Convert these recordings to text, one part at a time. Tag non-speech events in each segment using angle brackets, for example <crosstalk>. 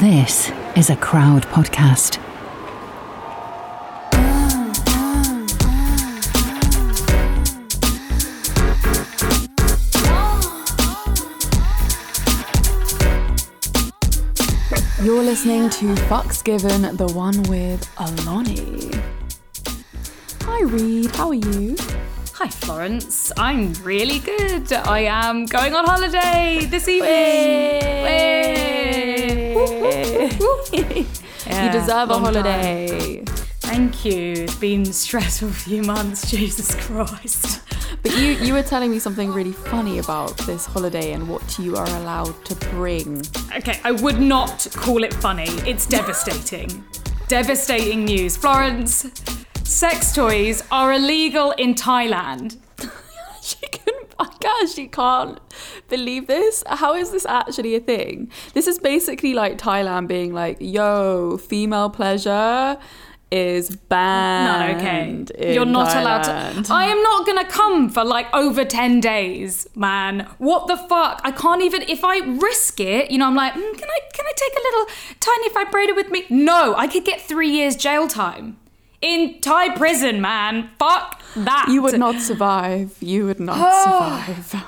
This is a crowd podcast. You're listening to Fucks Given, the one with Oloni. Hi, Reed. How are you? Hi, Florence. I'm really good. I am going on holiday this evening. Way. You deserve a holiday. Thank you. It's been stressful a few months. <laughs> Jesus Christ. But you, you were telling me something really funny about this holiday and what you are allowed to bring. Okay, I would not call it funny. It's devastating. devastating news. Florence, sex toys are illegal in Thailand. <laughs> I actually can't believe this. How is this actually a thing? This is basically like Thailand being like, "Yo, female pleasure is banned." Not okay. You're not allowed to. I am not gonna come for like over 10 days, man. What the fuck? I can't even, if I risk it, you know, I'm like, mm, can I can I take a little tiny vibrator with me? No, I could get three years jail time. In Thai prison, man. Fuck that. You would not survive. You would not Oh. <sighs> survive.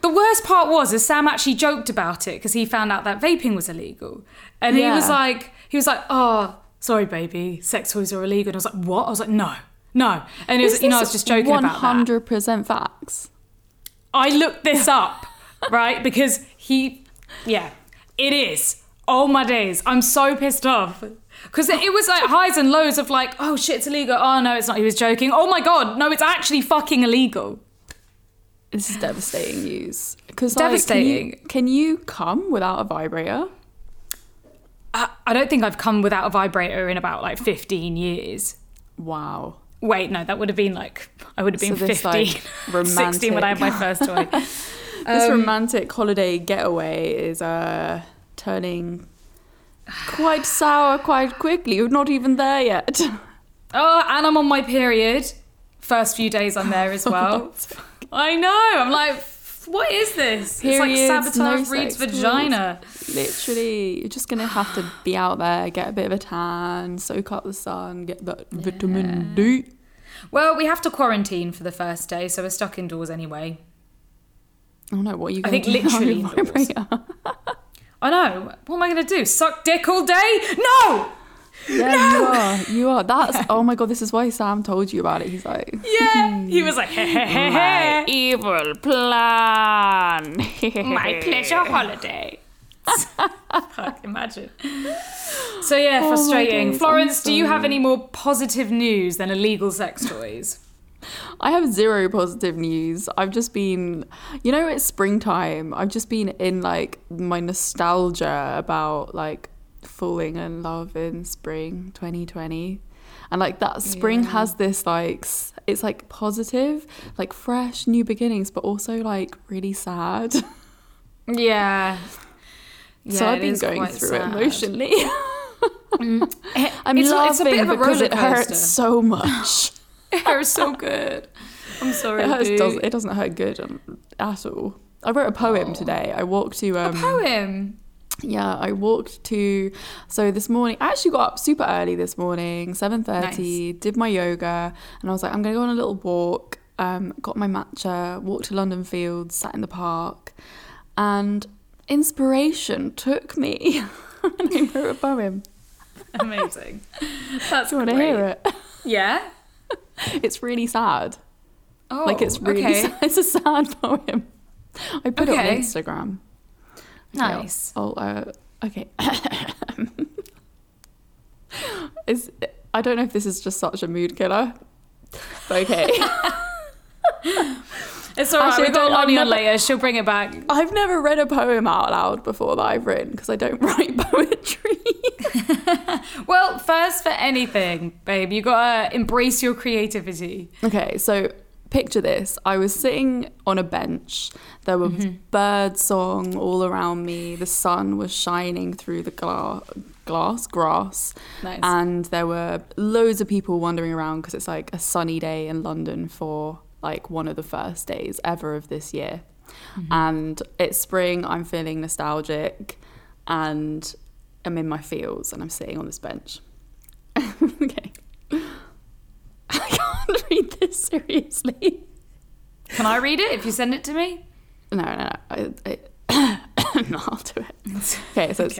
The worst part was, is Sam actually joked about it because he found out that vaping was illegal, and he was like, he was like, oh, sorry, baby, sex toys are illegal. And I was like, what? I was like, no, no, and he was, you know, I was just joking One about that. hundred percent facts. I looked this <laughs> up, right? Because he, yeah, it is. Oh my days, I'm so pissed off. Because it was like highs and lows of like, oh shit, it's illegal. Oh no, it's not. He was joking. Oh my god, no, it's actually fucking illegal. This is devastating news. Because Devastating. can, you, can you come without a vibrator? I, I don't think I've come without a vibrator in about like 15 years. Wow. Wait, no, that would have been like, I would have been So this, 15, like, <laughs> 16 when I had my first toy. <laughs> This Um, romantic holiday getaway is uh, turning quite sour quite quickly. You're not even there yet. <laughs> Oh, and I'm on my period. First few days I'm there as well. <laughs> I know. I'm like, what is this? Periods, it's like sabotage no Reed's vagina. Literally, you're just gonna have to be out there, get a bit of a tan, soak up the sun, get that vitamin D. Well, we have to quarantine for the first day, so we're stuck indoors anyway. Oh no, what are you I going think to do? <laughs> literally indoors. Vibrator? I know. What am I going to do? Suck dick all day? No! Yeah, you are. You are. That's. <laughs> Oh my god, this is why Sam told you about it. He's like, Yeah. <laughs> He was like, hey, hey, hey, hey. evil plan. <laughs> My pleasure holiday. Fuck, imagine. So yeah, Oh frustrating. days, I'm Florence, do you have any more positive news than illegal sex toys? I have zero positive news. I've just been, you know, it's springtime. I've just been in like my nostalgia about like falling in love in spring 2020. And like that spring Yeah. has this like, it's like positive, like fresh new beginnings, but also like really sad. Yeah. <laughs> yeah so I've been going through sad. it emotionally. It- <laughs> mm. I'm it's, laughing it's a bit of a because it hurts so much. It hurts so good. I'm sorry. It, does, it doesn't hurt good um, at all. I wrote a poem today. I walked to um, a poem. Yeah, I walked to so this morning. I actually got up super early this morning, seven thirty. Did my yoga, and I was like, I'm gonna go on a little walk. Um, got my matcha, walked to London Fields, sat in the park, and inspiration took me. <laughs> and I wrote a poem. Amazing. That's Do you want to hear it? Yeah. <laughs> It's really sad. Oh, like it's really okay. sad. <laughs> It's a sad poem. I put it on Instagram. Nice. Oh, uh, okay. <laughs> is I don't know if this is just such a mood killer. But okay. It's all right. Actually, we got Lonnie on later. She'll bring it back. I've never read a poem out loud before that I've written because I don't <laughs> write poetry. <laughs> Well, first for anything, babe, you gotta embrace your creativity. okay, so picture this. I was sitting on a bench. There was mm-hmm. bird song all around me. The sun was shining through the gla- glass, grass. Nice. And there were loads of people wandering around because it's like a sunny day in London for like one of the first days ever of this year. Mm-hmm. And it's spring, I'm feeling nostalgic. And I'm in my fields and I'm sitting on this bench. <laughs> okay. I can't <laughs> read this seriously. Can I read it if you send it to me? No, no, no. I, I, no, I'll do it. <laughs> Okay, so it's,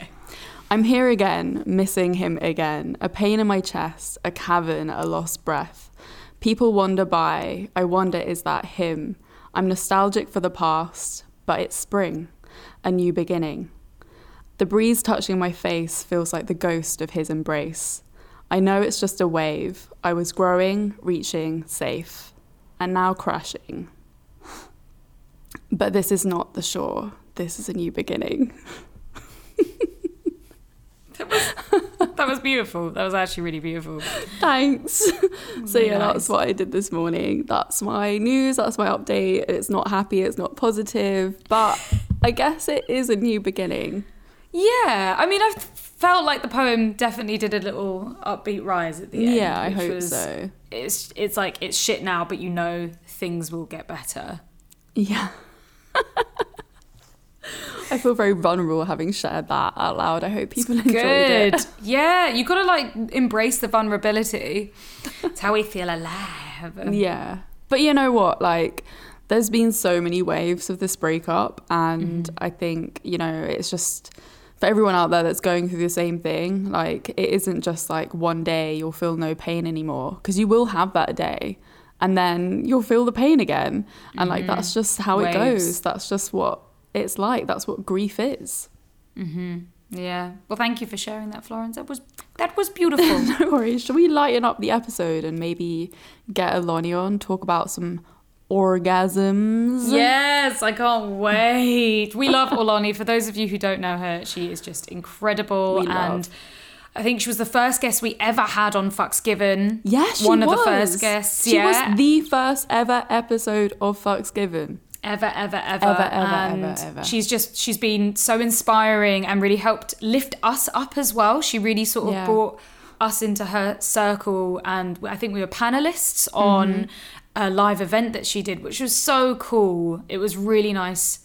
I'm here again, missing him again. A pain in my chest, a cavern, a lost breath. People wander by. I wonder, is that him? I'm nostalgic for the past, but it's spring, a new beginning. The breeze touching my face feels like the ghost of his embrace. I know it's just a wave. I was growing, reaching, safe, and now crashing. <laughs> But this is not the shore. This is a new beginning. <laughs> That was beautiful. That was actually really beautiful. Thanks. <laughs> so yeah, nice. that's what I did this morning. That's my news. That's my update. It's not happy. It's not positive, but I guess it is a new beginning. Yeah, I mean, I felt like the poem definitely did a little upbeat rise at the end. Yeah, I hope was- so. It's it's like it's shit now, but you know things will get better. Yeah. <laughs> I feel very vulnerable having shared that out loud. I hope people enjoyed it. Yeah, you gotta like embrace the vulnerability. It's how we feel alive. Yeah. But you know what? Like, there's been so many waves of this breakup, and Mm-hmm. I think, you know, it's just for everyone out there that's going through the same thing, like, it isn't just like one day you'll feel no pain anymore, because you will have that day, and then you'll feel the pain again. And, like, that's just how it Mm-hmm. Goes. That's just what it's like. That's what grief is. Mm-hmm. Yeah. Well, thank you for sharing that, Florence. That was that was beautiful. <laughs> No worries. Shall we lighten up the episode and maybe get Oloni on, talk about some orgasms? yes, I can't wait. We love Oloni. For those of you who don't know her, she is just incredible and. I think she was the first guest we ever had on Fucks Given. Yes, she one was. of the first guests. She yeah. was the first ever episode of Fucks Given. Ever, ever, ever, Ever, ever, and ever, ever. She's just she's been so inspiring and really helped lift us up as well. She really sort of Yeah. brought us into her circle, and I think we were panelists on Mm-hmm. a live event that she did, which was so cool. It was really nice.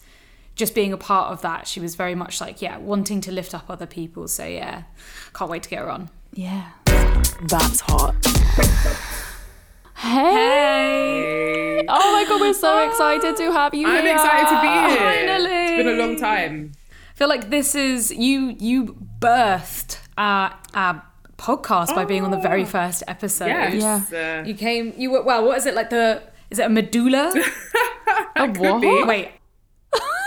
Just being a part of that, she was very much like, yeah, wanting to lift up other people. So, yeah, can't wait to get her on. Yeah. That's hot. Hey. Oh my god, we're so excited to have you here! I'm here. excited to be here. Finally. It's been a long time. I feel like this is you you birthed our, our podcast by being on the very first episode. Yes. Uh, You came you were well, what is it like the is it a medulla? <laughs> A what? be. Wait.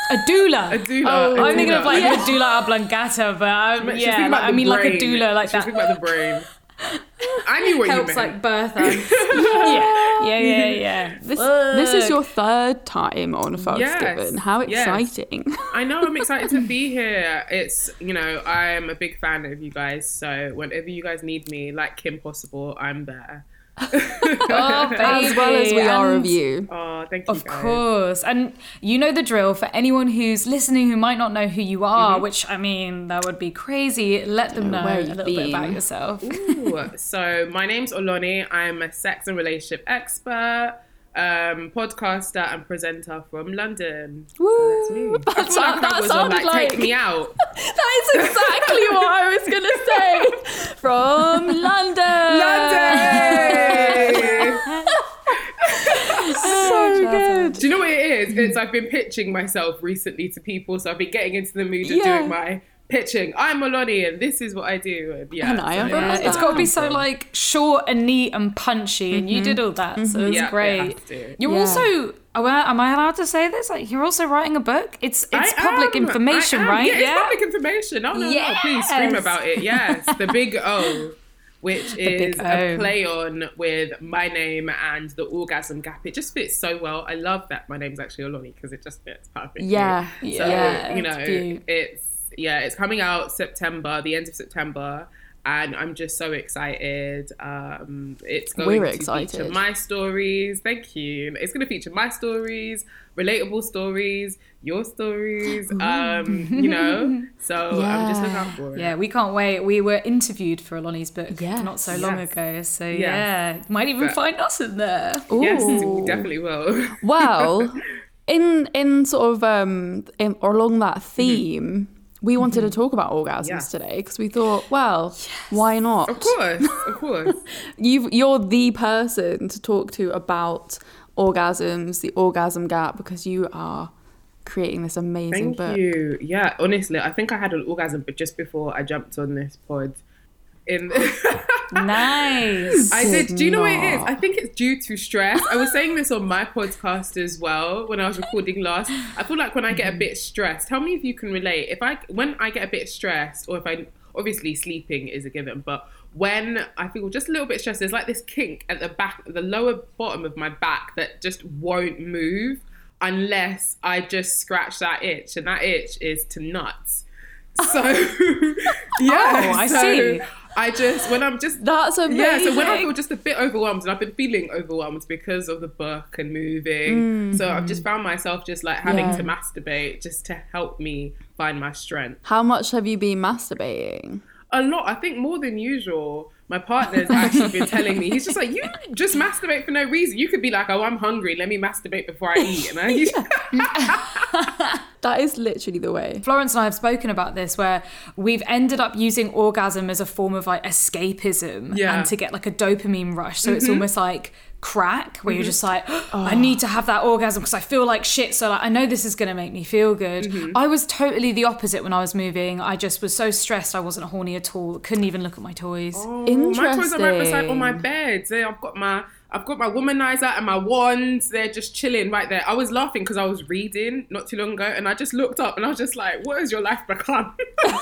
A doula. A doula. Oh, a I'm thinking of doula. like medulla <laughs> oblongata, but um, She's yeah, like, I mean like a brain. doula like She's that thinking about the brain. <laughs> I knew what helps you like birth us. <laughs> yeah, yeah, yeah, yeah. This, this is your third time on Fucks Yes, Given. How yes. exciting. I know. I'm <laughs> excited to be here. It's you know I'm a big fan of you guys. So whenever you guys need me, like Kim Possible, I'm there. Oh, <laughs> As well as we baby, are of you. Oh, thank you. Of guys. course. And you know the drill for anyone who's listening who might not know who you are, mm-hmm. which I mean, that would be crazy. Let them know where a you've little bit about yourself. Ooh, so my name's Oloni. I'm a sex and relationship expert, um, podcaster and presenter from London. Woo. So that's me. <laughs> I That that was on like, like- take me out. <laughs> That is exactly what I was going to say. From London. London! <laughs> So good. Do you know what it is? It's I've been pitching myself recently to people, so I've been getting into the mood of Yeah. doing my pitching. I'm Oloni, and this is what I do. And yeah, And I am so, Yeah, it's got to be so like short and neat and punchy, and you did mm-hmm. all that, so mm-hmm. it's Yeah, great. has. You're Yeah. also, am I, am I allowed to say this? Like, you're also writing a book. It's it's I public am, information, I right? Yeah, it's public information. Oh, no, no, no. Please scream about it. Yes, the big O, which <laughs> big is a O. play on with my name and the orgasm gap. It just fits so well. I love that my name's actually Oloni because it just fits perfectly. Yeah. So, Yeah, you know, cute. it's yeah, it's coming out September, the end of September, and I'm just so excited. Um, it's going We're to excited. feature my stories. Thank you. It's going to feature my stories, relatable stories, your stories. Um, you know, <laughs> so I'm just looking out for it. Yeah, we can't wait. We were interviewed for Oloni's book Yes. not so long Yes. ago, so Yes. yeah, you might even But- find us in there. Yes, Ooh. we definitely will. Well, <laughs> in in sort of um in, or along that theme, we wanted to talk about orgasms Mm-hmm. Yes. today because we thought, well, why not? Of course, of course. <laughs> You've, you're the person to talk to about orgasms, the orgasm gap, because you are creating this amazing Thank book. you. Yeah, honestly, I think I had an orgasm, but just before I jumped on this pod. In <laughs> Nice. I did. Do you know what it is? I think it's due to stress. I was saying this on my podcast as well when I was recording last. I feel like when I get a mm-hmm. bit stressed, tell me if you can relate. If I when I get a bit stressed, or if I obviously sleeping is a given, but when I feel just a little bit stressed, there's like this kink at the back, the lower bottom of my back that just won't move unless I just scratch that itch, and that itch is to nuts. So <laughs> <laughs> oh, yeah, Oh, I so see. I just when I'm just That's amazing. yeah, so when I feel just a bit overwhelmed, and I've been feeling overwhelmed because of the book and moving, so I've just mm. found myself just like having Yeah. to masturbate just to help me find my strength. How much have you been masturbating? A lot, I think more than usual. My partner's actually been telling me, he's just like, you just masturbate for no reason. You could be like, oh, I'm hungry, let me masturbate before I eat. And I, <laughs> <laughs> That is literally the way. Florence and I have spoken about this where we've ended up using orgasm as a form of like escapism Yeah. Mm-hmm. and to get like a dopamine rush. So it's almost like crack where you're just like, <gasps> I need to have that orgasm because I feel like shit. So like, I know this is going to make me feel good. Mm-hmm. I was totally the opposite when I was moving. I just was so stressed. I wasn't horny at all. Couldn't even look at my toys. Oh, my toys are right beside on my Interesting. bed. There, I've got my I've got my womanizer and my wands. They're just chilling right there. I was laughing because I was reading not too long ago, and I just looked up and I was just like, "What has your life become?" <laughs> but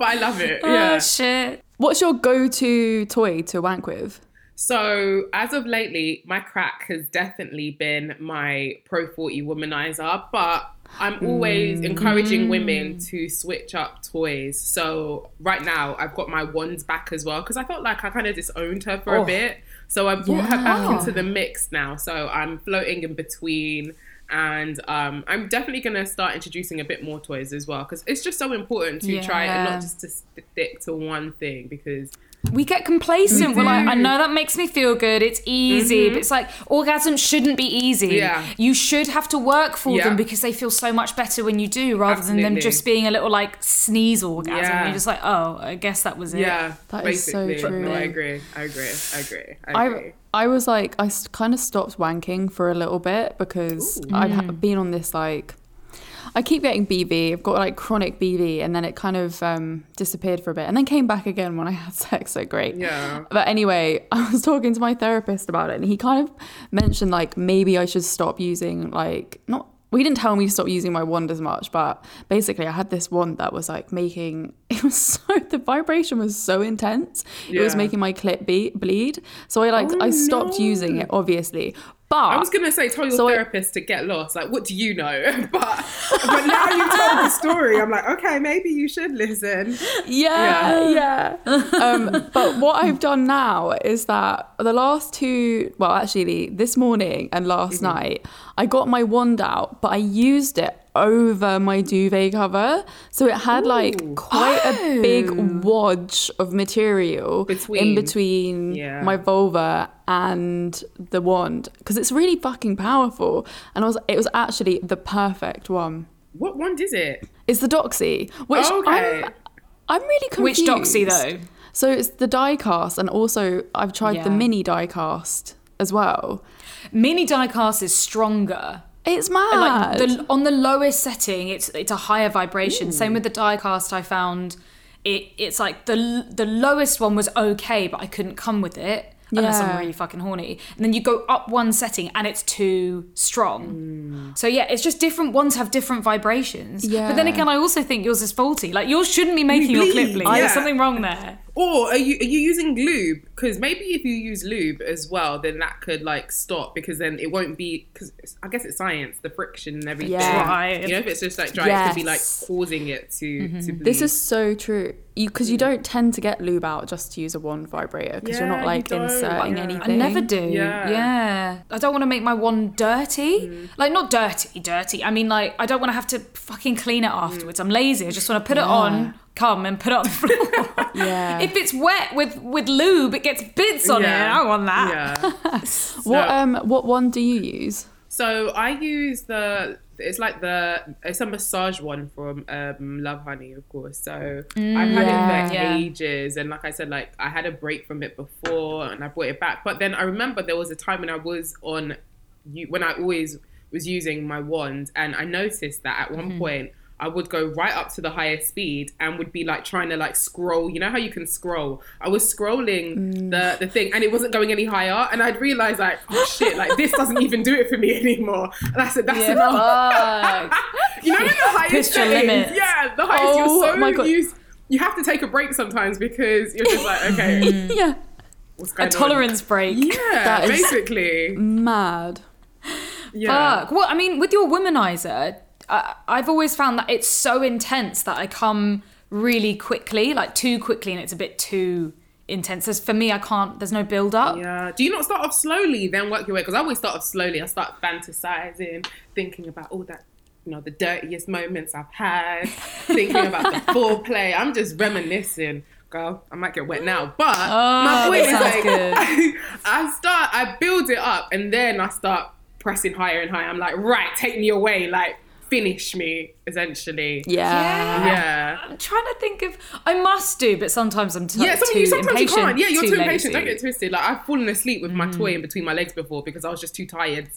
I love it. Oh, yeah. Oh, shit. What's your go-to toy to wank with? So as of lately, my crack has definitely been my Pro 40 womanizer, but I'm always encouraging women to switch up toys. So right now, I've got my wands back as well because I felt like I kind of disowned her for Oh. a bit. So I brought her back into the mix now. So I'm floating in between. And um, I'm definitely going to start introducing a bit more toys as well because it's just so important to try and not just to stick to one thing because we get complacent. We're like, I know that makes me feel good. It's easy. But it's like orgasms shouldn't be easy. Mm-hmm. Yeah. You should have to work for Yeah. them because they feel so much better when you do rather than them just being a little like sneeze orgasm. Yeah. You're just like, oh, I guess that was it. Yeah, That is so basically. No, I true. agree. I agree. I agree. I agree. I I was like I kind of stopped wanking for a little bit because I'd ha- been on this like I keep getting BV. I've got like chronic BV, and then it kind of um, disappeared for a bit, and then came back again when I had <laughs> sex. So great. Yeah. But anyway, <laughs> I was talking to my therapist about it, and he kind of mentioned like maybe I should stop using like not. We didn't tell me to stop using my wand as much, but basically I had this wand that was like making <laughs> it was so the vibration was so intense. It was making my clit be- bleed. So I like Oh, I stopped no. using it obviously. But I was gonna say, tell your So I- therapist to get lost. Like, what do you know? <laughs> but <laughs> but now you told the story. I'm like, okay, maybe you should listen. Yeah, yeah. <laughs> um, but what I've done now is that the last two, well, actually, this morning and last Mm-hmm. night, I got my wand out, but I used it over my duvet cover. So it had like Ooh. quite a big oh. wadge of material Between. in between Yeah. my vulva and the wand because it's really fucking powerful. And I was, it was actually the perfect one. What wand is it? It's the Doxy, which oh, Okay. I'm, I'm really confused. Which doxy though? So it's the die cast, and also I've tried the mini die cast as well. Mini die cast is stronger. It's And, mad. like the, on the lowest setting, it's it's a higher vibration. Same with the diecast. I found it. It's like the the lowest one was okay, but I couldn't come with it unless I'm really fucking horny. And then you go up one setting, and it's too strong. So yeah, it's just different ones have different vibrations. Yeah. But then again, I also think yours is faulty. Like yours shouldn't be making your clip bleed, bleed. yeah. There's something wrong there. Or are you are you using lube? Because maybe if you use lube as well, then that could like stop because then it won't be. Because I guess it's science, the friction and everything. Yeah. Dry. You know, if it's just like dry, it could be like causing it to to bleed. this is so true. You because you don't tend to get lube out just to use a wand vibrator because you're not like don't. inserting Yeah. Anything. I never do. Yeah. Yeah. I don't want to make my wand dirty. Mm. Like, not dirty, dirty. I mean, like, I don't want to have to fucking clean it Mm. afterwards. I'm lazy. I just want to put it on, come and put it on the floor. Yeah. if it's wet with, with lube, it gets bits on it. Yeah. I don't want that. Yeah. <laughs> What So- um what one do you use? So I use the it's like the it's a massage one from um, Lovehoney, of course. So I've had yeah. it for Yeah. ages, and like I said, like I had a break from it before, and I brought it back. But then I remember there was a time when I was on, you when I always was using my wand, and I noticed that at Mm-hmm. one point. I would go right up to the highest speed and would be like trying to like scroll. You know how you can scroll? I was scrolling Mm. the the thing and it wasn't going any higher. And I'd realize like, oh shit, like this doesn't even do it for me <laughs> anymore. And I said, that's enough. <laughs> You know, in the highest Pushed your settings, limits. yeah, the highest. Oh you're so my God. used. You have to take a break sometimes because you're just like, okay, <laughs> yeah. what's a going tolerance break. Yeah, That is- basically. Mad. Yeah. Fuck. Well, I mean, with your womanizer, I, I've always found that it's so intense that I come really quickly, like too quickly, and it's a bit too intense. As for me, I can't. There's no build up. Yeah. Do you not start off slowly, then work your way? Because I always start off slowly. I start fantasizing, thinking about all that, you know, the dirtiest moments I've had, <laughs> thinking about the foreplay. I'm just reminiscing. Girl, I might get wet now, but oh, my Oh, point that is like, good. <laughs> I start, I build it up, and then I start pressing higher and higher. I'm like, right, take me away, like finish me, essentially. Yeah. Yeah. I'm trying to think of. I must do, but sometimes I'm t- Yeah, some, too you, sometimes impatient. you can't. Yeah, you're too, impatient. Don't get twisted. Like I've fallen asleep with my mm. toy in between my legs before because I was just too tired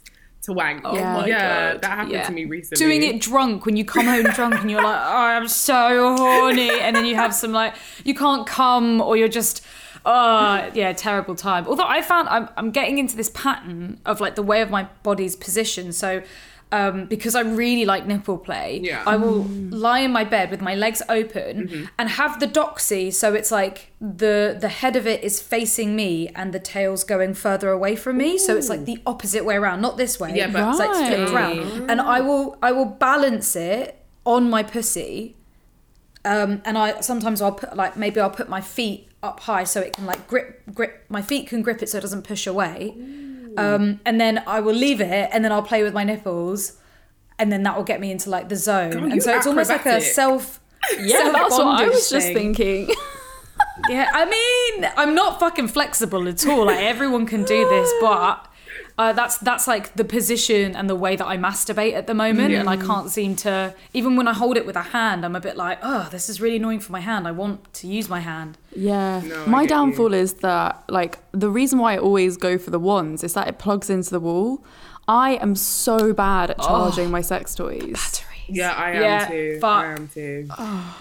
to wank. Oh Yeah. my yeah, god, that happened Yeah. to me recently. Doing it drunk when you come home drunk and you're like, oh, I'm so horny, and then you have some like you can't come or you're just. Oh yeah, terrible time. Although I found I'm I'm getting into this pattern of like the way of my body's position. So um, because I really like nipple play, Yeah. I will lie in my bed with my legs open and have the doxy. So it's like the the head of it is facing me and the tail's going further away from me. So it's like the opposite way around, not this way. Yeah, but- it's like flipped around. And I will I will balance it on my pussy. Um, and I sometimes I'll put like maybe I'll put my feet up high so it can like grip grip my feet can grip it so it doesn't push away. Um, and then I will leave it and then I'll play with my nipples and then that will get me into like the zone. God, and so it's almost like a self Yeah, that's what I self-bondage was just thinking. Yeah, I mean, I'm not fucking flexible at all. Like everyone can do this, but uh, that's that's like the position and the way that I masturbate at the moment, and I can't seem to. Even when I hold it with a hand, I'm a bit like, oh, this is really annoying for my hand. I want to use my hand. Yeah. No, My get you. downfall is that like the reason why I always go for the wands is that it plugs into the wall. I am so bad at charging my sex toys. Yeah, I am Yeah, too. fuck. I am too. <sighs> I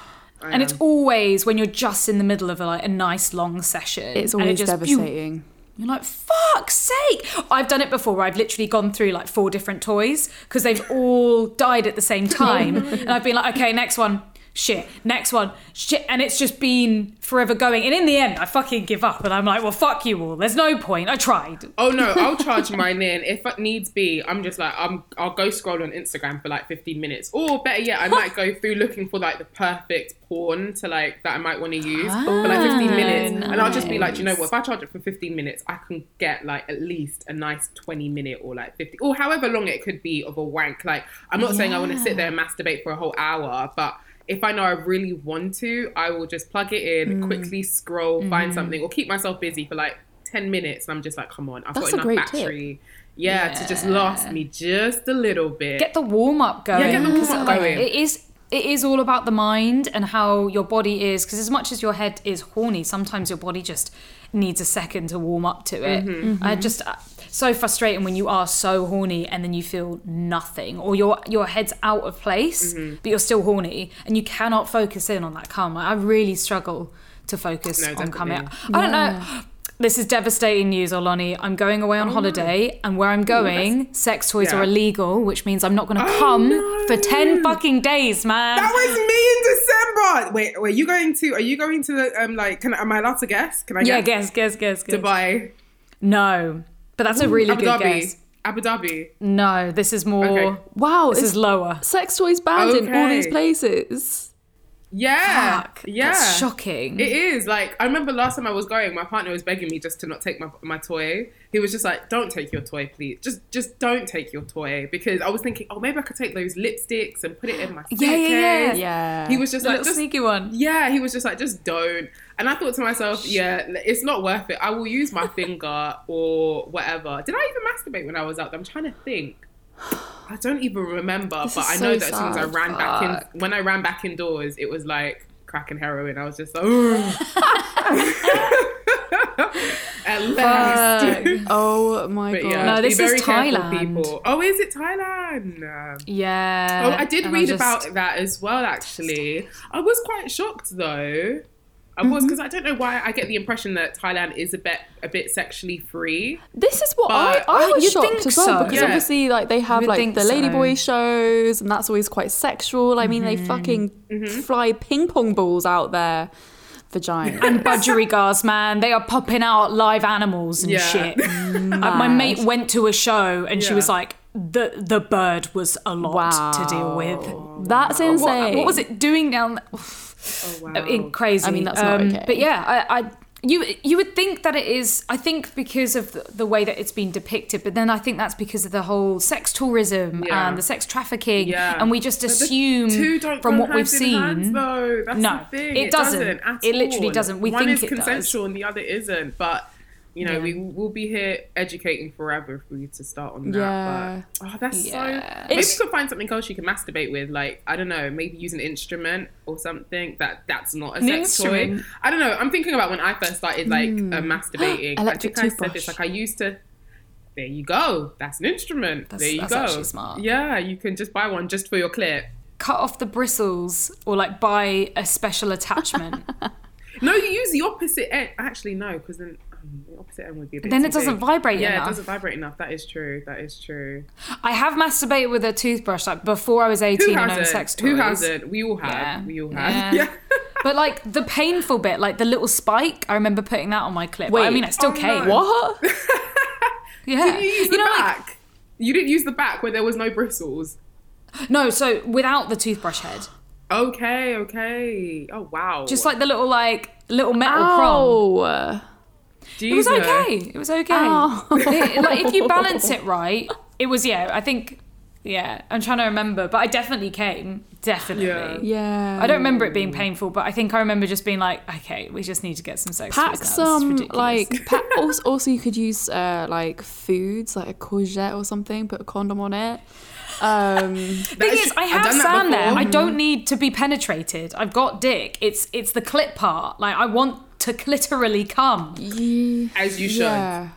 And it's always when you're just in the middle of a, like a nice long session. It's and it always just- devastating. You're like, fuck's sake! I've done it before where I've literally gone through like four different toys because they've all died at the same time. <laughs> and I've been like, okay, next one, shit, next one, shit. And it's just been forever going. And in the end, I fucking give up and I'm like, well, fuck you all. There's no point. I tried. Oh no, I'll <laughs> charge mine in if it needs be. I'm just like I'm. I'll go scroll on Instagram for like 15 minutes, or better yet, I might go <laughs> through looking for like the perfect porn to like that I might want to use for like 15 ah, minutes, and I'll just be like, you know what? If I charge it for 15 minutes, I can get like at least a nice 20 minute or like 50 or however long it could be of a wank. Like I'm not saying I want to sit there and masturbate for a whole hour, but if I know I really want to, I will just plug it in, Mm. quickly scroll, find something, or keep myself busy for like 10 minutes. And I'm just like, come on, I've That's got enough great tip. battery. Yeah, to just last me just a little bit. Get the warm up going. Yeah, get the warm-up 'Cause, like, going. It is. It is all about the mind and how your body is. Because as much as your head is horny, sometimes your body just needs a second to warm up to it. Mm-hmm. I just so frustrating when you are so horny and then you feel nothing, or your your head's out of place, Mm-hmm. but you're still horny and you cannot focus in on that cum. Like, I really struggle to focus No, on cum. I don't know. This is devastating news, Oloni. I'm going away on holiday, and where I'm going, sex toys Yeah. are illegal, which means I'm not going to Oh, come no. for 10 fucking days, man. That was me in December. Wait, wait, you going to? Are you going to the um like? Can am I allowed to guess? Can I yeah, guess? guess, guess, guess, guess. Dubai, No, but that's a really Abu good Dhabi, guess. Abu Dhabi. No, this is more. Okay. Wow, This is lower. sex toys banned in all these places. Yeah, Fuck, yeah. that's shocking. It is like I remember last time I was going, my partner was begging me just to not take my my toy. He was just like, "Don't take your toy, please. Just just don't take your toy." Because I was thinking, oh, maybe I could take those lipsticks and put it in my Yeah, yeah, suitcase. yeah. Yeah. He was just the like, little just, sneaky one. yeah. He was just like, just don't. And I thought to myself, yeah, it's not worth it. I will use my finger or whatever. Did I even masturbate when I was out there? I'm trying to think. <sighs> <sighs> <sighs> I don't even remember, This but I know so that as soon as I sad. ran back in, when I ran back indoors, it was like crack and heroin. I was just like, <laughs> <laughs> at last. <laughs> oh my But god. yeah, No, this is very careful, Thailand. people. Oh, is it Thailand? Yeah. Oh, I did and read just- about that as well. Actually, I was quite shocked though. I was Mm-hmm. because I don't know why I get the impression that Thailand is a bit a bit sexually free. This is what I, But- I was you'd shocked think as well so. because Yeah. obviously like they have like think the so. ladyboy shows and that's always quite sexual. I mean they Mm-hmm. fucking fly ping pong balls out there, vagina. <laughs> and budgerigars, man, they are popping out live animals and Yeah. shit. <laughs> Uh, my mate went to a show and she was like, the the bird was a lot to deal with. That's What, insane. what was it doing down? there? Oh wow! in crazy. I mean, that's not Um, okay. But yeah, I, I you you would think that it is. I think because of the, the way that it's been depicted, but then I think that's because of the whole sex tourism Yeah. and the sex trafficking, Yeah. and we just But assume two don't from go what we've seen. hands, though. That's No, the thing. it doesn't. at It literally all. doesn't. We One think is it does. consensual and the other isn't. But you know, Yeah. we will be here educating forever if we to start on that. Yeah. But oh, that's Yeah. so. Maybe It's- you could find something else you can masturbate with, like I don't know, maybe use an instrument or something that that's not a An sex toy. I don't know. I'm thinking about when I first started like uh, masturbating. I <gasps> Hmm. Electric I said toothbrush. this. Like I used to. There you go. That's an instrument. That's- there you go. smart. Yeah, you can just buy one just for your clip. Cut off the bristles or like buy a special attachment. <laughs> No, you use the opposite end. Actually, no, because then the opposite end would be. Then it doesn't big. vibrate Yeah, enough. it doesn't vibrate enough. That is true. That is true. I have masturbated with a toothbrush like before I was 18 and owned sex toys. Who hasn't? We all have. Yeah. We all have. Yeah. Yeah. <laughs> But like the painful bit, like the little spike, I remember putting that on my clip. Wait, I mean, I still Oh, no. came. what? <laughs> <laughs> Yeah. you use You the know, like back. you didn't use the back where there was no bristles. no, so without the toothbrush head, Okay. Okay. Oh wow. just like the little like little metal prong. Oh. It was okay. It was okay. Ow. It- like if you balance it <laughs> right, it was yeah. I think yeah. I'm trying to remember, but I definitely came. Definitely. Yeah. Yeah. I don't remember it being painful, but I think I remember just being like, okay, we just need to get some sex. pack toys now. This is some like <laughs> pa- also, also you could use uh like foods like a courgette or something put a condom on it um <laughs> thing That is, I I've have sand there. I don't need to be penetrated. I've got dick. It's it's the clip part. Like I want to <laughs> clitorally come. ye- As you should. yeah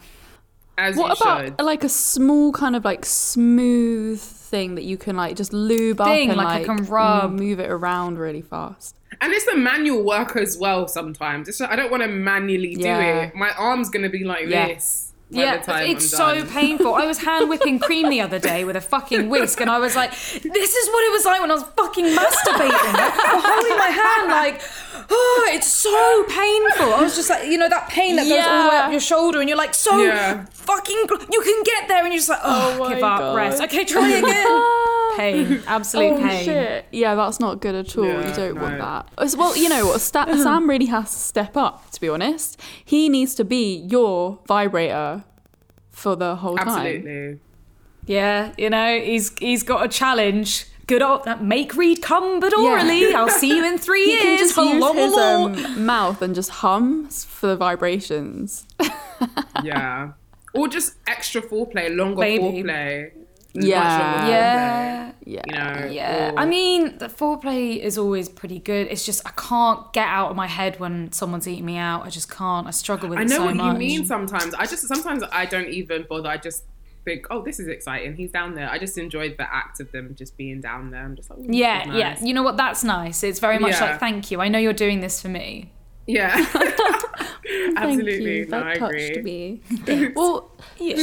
As what you about should. like a small kind of like smooth thing that you can like just lube Thing, up and like I like, can rub. move it around really fast And it's the manual work as well. Sometimes it's I don't want to manually do it. My arm's gonna be like Yeah. this. By Yeah, the time it's I'm so done. painful. I was hand whipping cream the other day with a fucking whisk, and I was like, "This is what it was like when I was fucking masturbating." Like, I'm holding my hand, like, oh, it's so painful. I was just like, you know, that pain that goes all the way up your shoulder, and you're like, so Yeah. fucking. gl- You can get there, and you're just like, oh, Oh my give up, God. rest. Okay, try <laughs> again. pain, absolute oh pain. shit yeah that's not good at all Yeah, you don't want that As well you know what Sta- <laughs> sam really has to step up to be honest he needs to be your vibrator for the whole time Absolutely. Yeah, you know, he's he's got a challenge. Good old that make read come but orally. I'll see you in <laughs> three He years. can just use Hello, his hello. um, mouth and just hum for the vibrations. <laughs> Yeah. Or just extra foreplay, longer Maybe. foreplay. Yeah. Yeah. Yeah. You know. Yeah, or- I mean, the foreplay is always pretty good. It's just I can't get out of my head when someone's eating me out. I just can't. I struggle with I know so what much. you mean sometimes. I just sometimes I don't even bother. I just think, oh, this is exciting. He's down there. I just enjoyed the act of them just being down there. I'm just like, Yeah, nice." yeah. You know what? That's nice. It's very much Yeah. like thank you. I know you're doing this for me. Yeah. <laughs> <laughs> <laughs> Thank Absolutely. you. No, That I touched agree. me. <laughs> well,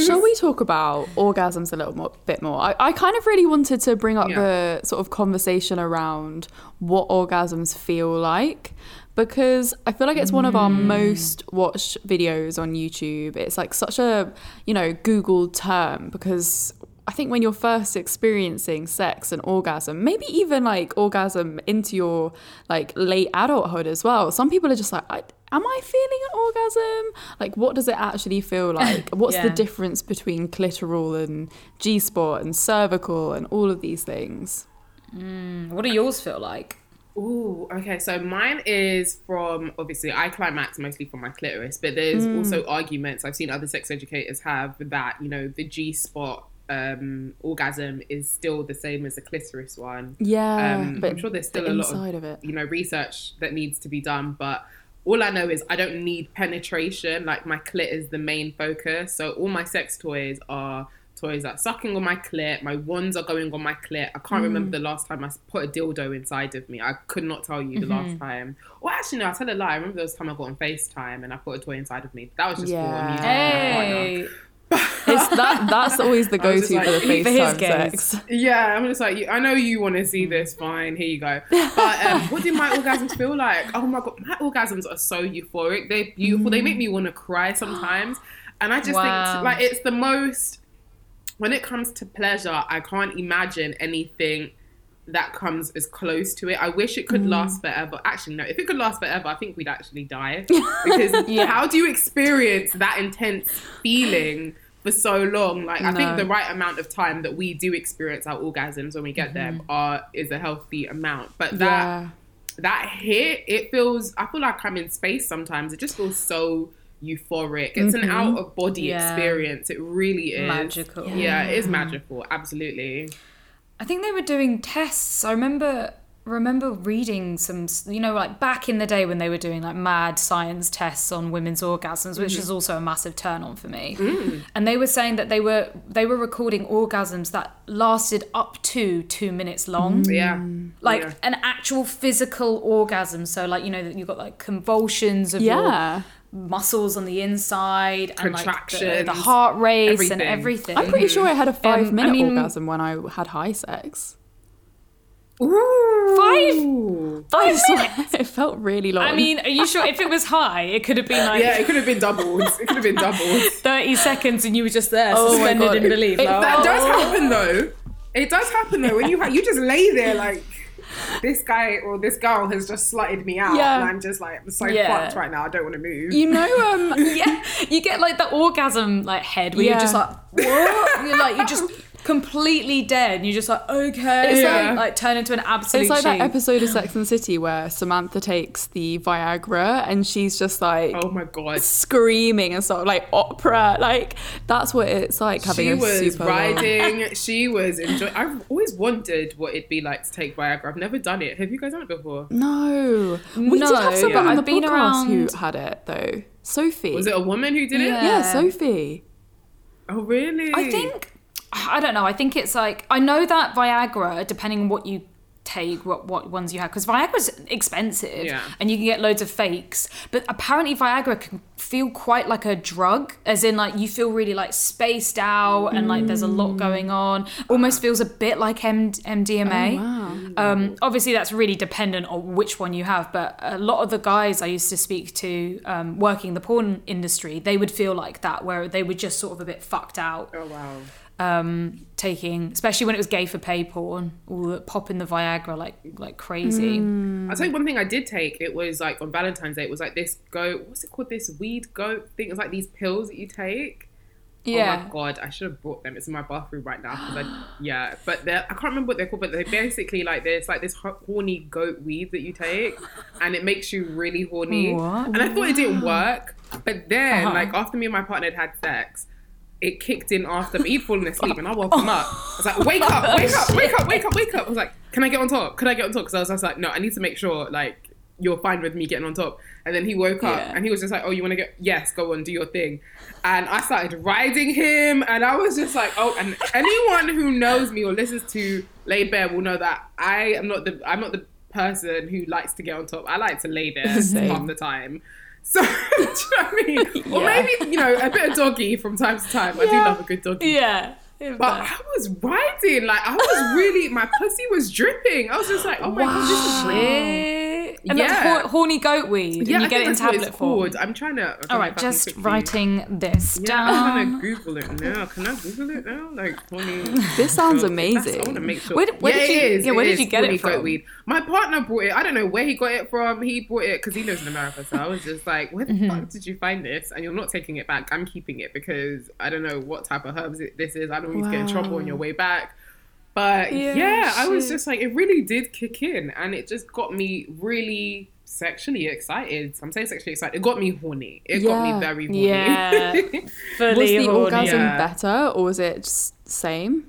shall we talk about orgasms a little more, bit more? I, I kind of really wanted to bring up Yeah. the sort of conversation around what orgasms feel like because I feel like it's one of our Mm. most watched videos on YouTube. It's like such a, you know, Google term because I think when you're first experiencing sex and orgasm, maybe even like orgasm into your like late adulthood as well, some people are just like, I, am I feeling an orgasm? Like, what does it actually feel <laughs> like? What's the difference between clitoral and G spot and cervical and all of these things? Mm, what do yours feel like? Ooh, okay. So mine is from obviously I climax mostly from my clitoris, but there's mm. also arguments I've seen other sex educators have that you know the G spot um, orgasm is still the same as a clitoris one. Yeah, Um, but I'm sure there's still the a lot of, of it. you know research that needs to be done, but all I know is I don't need penetration. Like my clit is the main focus, so all my sex toys are toys that sucking on my clit. My wands are going on my clit. I can't Mm. remember the last time I put a dildo inside of me. I could not tell you the Mm-hmm. last time. Well, actually, no, I tell a lie. I remember there was time I got on Facetime and I put a toy inside of me. That was just for Yeah. amusement. my partner. Hey. It's that that's always the <laughs> go-to for the like, for his FaceTime sex. Yeah, I'm just like, I know you want to see this. Fine, here you go. <laughs> But um, what do my orgasms feel like? Oh my god, my orgasms are so euphoric. They're beautiful. They make me want to cry sometimes. And I just Wow. think like it's the most. When it comes to pleasure, I can't imagine anything that comes as close to it. I wish it could mm. last forever. Actually, no. If it could last forever, I think we'd actually die. <laughs> Because <laughs> how do you experience that intense feeling for so long? Like I think the right amount of time that we do experience our orgasms when we get them mm-hmm. are is a healthy amount. But that Yeah. that hit, it feels. I feel like I'm in space sometimes. It just feels so euphoric. It's an mm-hmm. out of body Yeah. experience. It really is Magical. Yeah. it is magical. Absolutely. I think they were doing tests. I remember remember reading some, you know, like back in the day when they were doing like mad science tests on women's orgasms, which mm-hmm. is also a massive turn on for me. Mm. And they were saying that they were they were recording orgasms that lasted up to two minutes long. Mm. Yeah. Like Yeah. an actual physical orgasm. So like you know that you've got like convulsions of your Yeah. Muscles on the inside and like the, the heart race everything. and everything. I'm pretty sure I had a five Um, I minute mean- orgasm when I had high sex. Ooh. Five? I swear, <laughs> it felt really long. I mean, are you sure if it was high, it could have been like Yeah, it could have been doubled. It could have been doubled. <laughs> 30 seconds and you were just there, Oh my suspended God. in belief. It- like, That oh. does happen though. It does happen though. When you ha- you just lay there like this guy or this girl has just slutted me out, Yeah. and I'm just like I'm so Yeah. fucked right now. I don't want to move. you know, <laughs> um, yeah, you get like the orgasm like head where you're just like, what? You're like, you're just completely dead. And you're just like, okay. It's like, like- turn into an absolute it's like that episode of <gasps> Sex and the City where Samantha takes the Viagra and she's just like oh my god. screaming and sort of like opera. Like that's what it's like having She a was super long- riding. <laughs> she was enjoying. I've always wondered what it'd be like to take Viagra. I've never done it. Have you guys done it before? No, we No, did have someone but on the I've been podcast around- who had it though. Sophie. Was it a woman who did it? Yeah. Yeah, Sophie. Oh really? I think I don't know. I think it's like I know that Viagra, depending on what you take, what what ones you have, because Viagra's expensive, Yeah. and you can get loads of fakes. But apparently, Viagra can feel quite like a drug, as in like you feel really like spaced out and like there's a lot going on. Almost feels a bit like M- MDMA. Um, obviously, that's really dependent on which one you have. But a lot of the guys I used to speak to um, working the porn industry, they would feel like that, where they were just sort of a bit fucked out Oh wow. Um, taking, especially when it was gay for pay porn, all the, popping the Viagra like like crazy. I'll tell you one thing I did take. It was like on Valentine's Day. It was like this goat. What's it called? This weed goat thing. It's like these pills that you take. Yeah. Oh my god, I should have brought them. It's in my bathroom right now. I, <gasps> yeah, but I can't remember what they're called. But they're basically like this, like this horny goat weed that you take, and it makes you really horny. What? And I thought it didn't <gasps> work, but then Uh-huh. like after me and my partner had had sex. It kicked in after me. He'd fallen asleep and I woke him up. I was like, wake up, wake up, wake up, wake up, wake up. I was like, can I get on top? Can I get on top? Because I was just like, no, I need to make sure like you're fine with me getting on top. And then he woke up Yeah. and he was just like, oh, you want to get, yes, go on, do your thing. And I started riding him and I was just like, oh, and anyone who knows me or listens to Laid Bare will know that I am not the, I'm not the person who likes to get on top. I like to lay there <laughs> Same. half the time. So, do you know what I mean? <laughs> Or maybe, you know, a bit of doggy from time to time. I do love a good doggy. yeah. But I was riding, like I was really, my pussy was dripping. I was just like, oh my god, this is real. Shit. And Yeah. that's hor- horny goat weed. Yeah, and you I get think it in that's what tablet it's form. called. I'm trying to. I don't All know right, if I can just quickly- writing this Yeah, I'm trying down. to Google it now. Can I Google it now? Like, horny. <laughs> This sounds goat weed. That's- I want to make sure. Where- where yeah, did you- it is. yeah, where it did you get it horny goat from? Weed. My partner brought it. I don't know where he got it from. He brought it because he lives in America. So I was just like, where the Mm-hmm. fuck did you find this? And you're not taking it back. I'm keeping it because I don't know what type of herbs it, this is. I don't want you to get in trouble on your way back. But yeah, Yeah, I was just like, it really did kick in, and it just got me really sexually excited. I'm saying sexually excited. It got me horny. It got me very horny. Yeah. <laughs> Fully was the horny. orgasm Yeah. better or was it just same?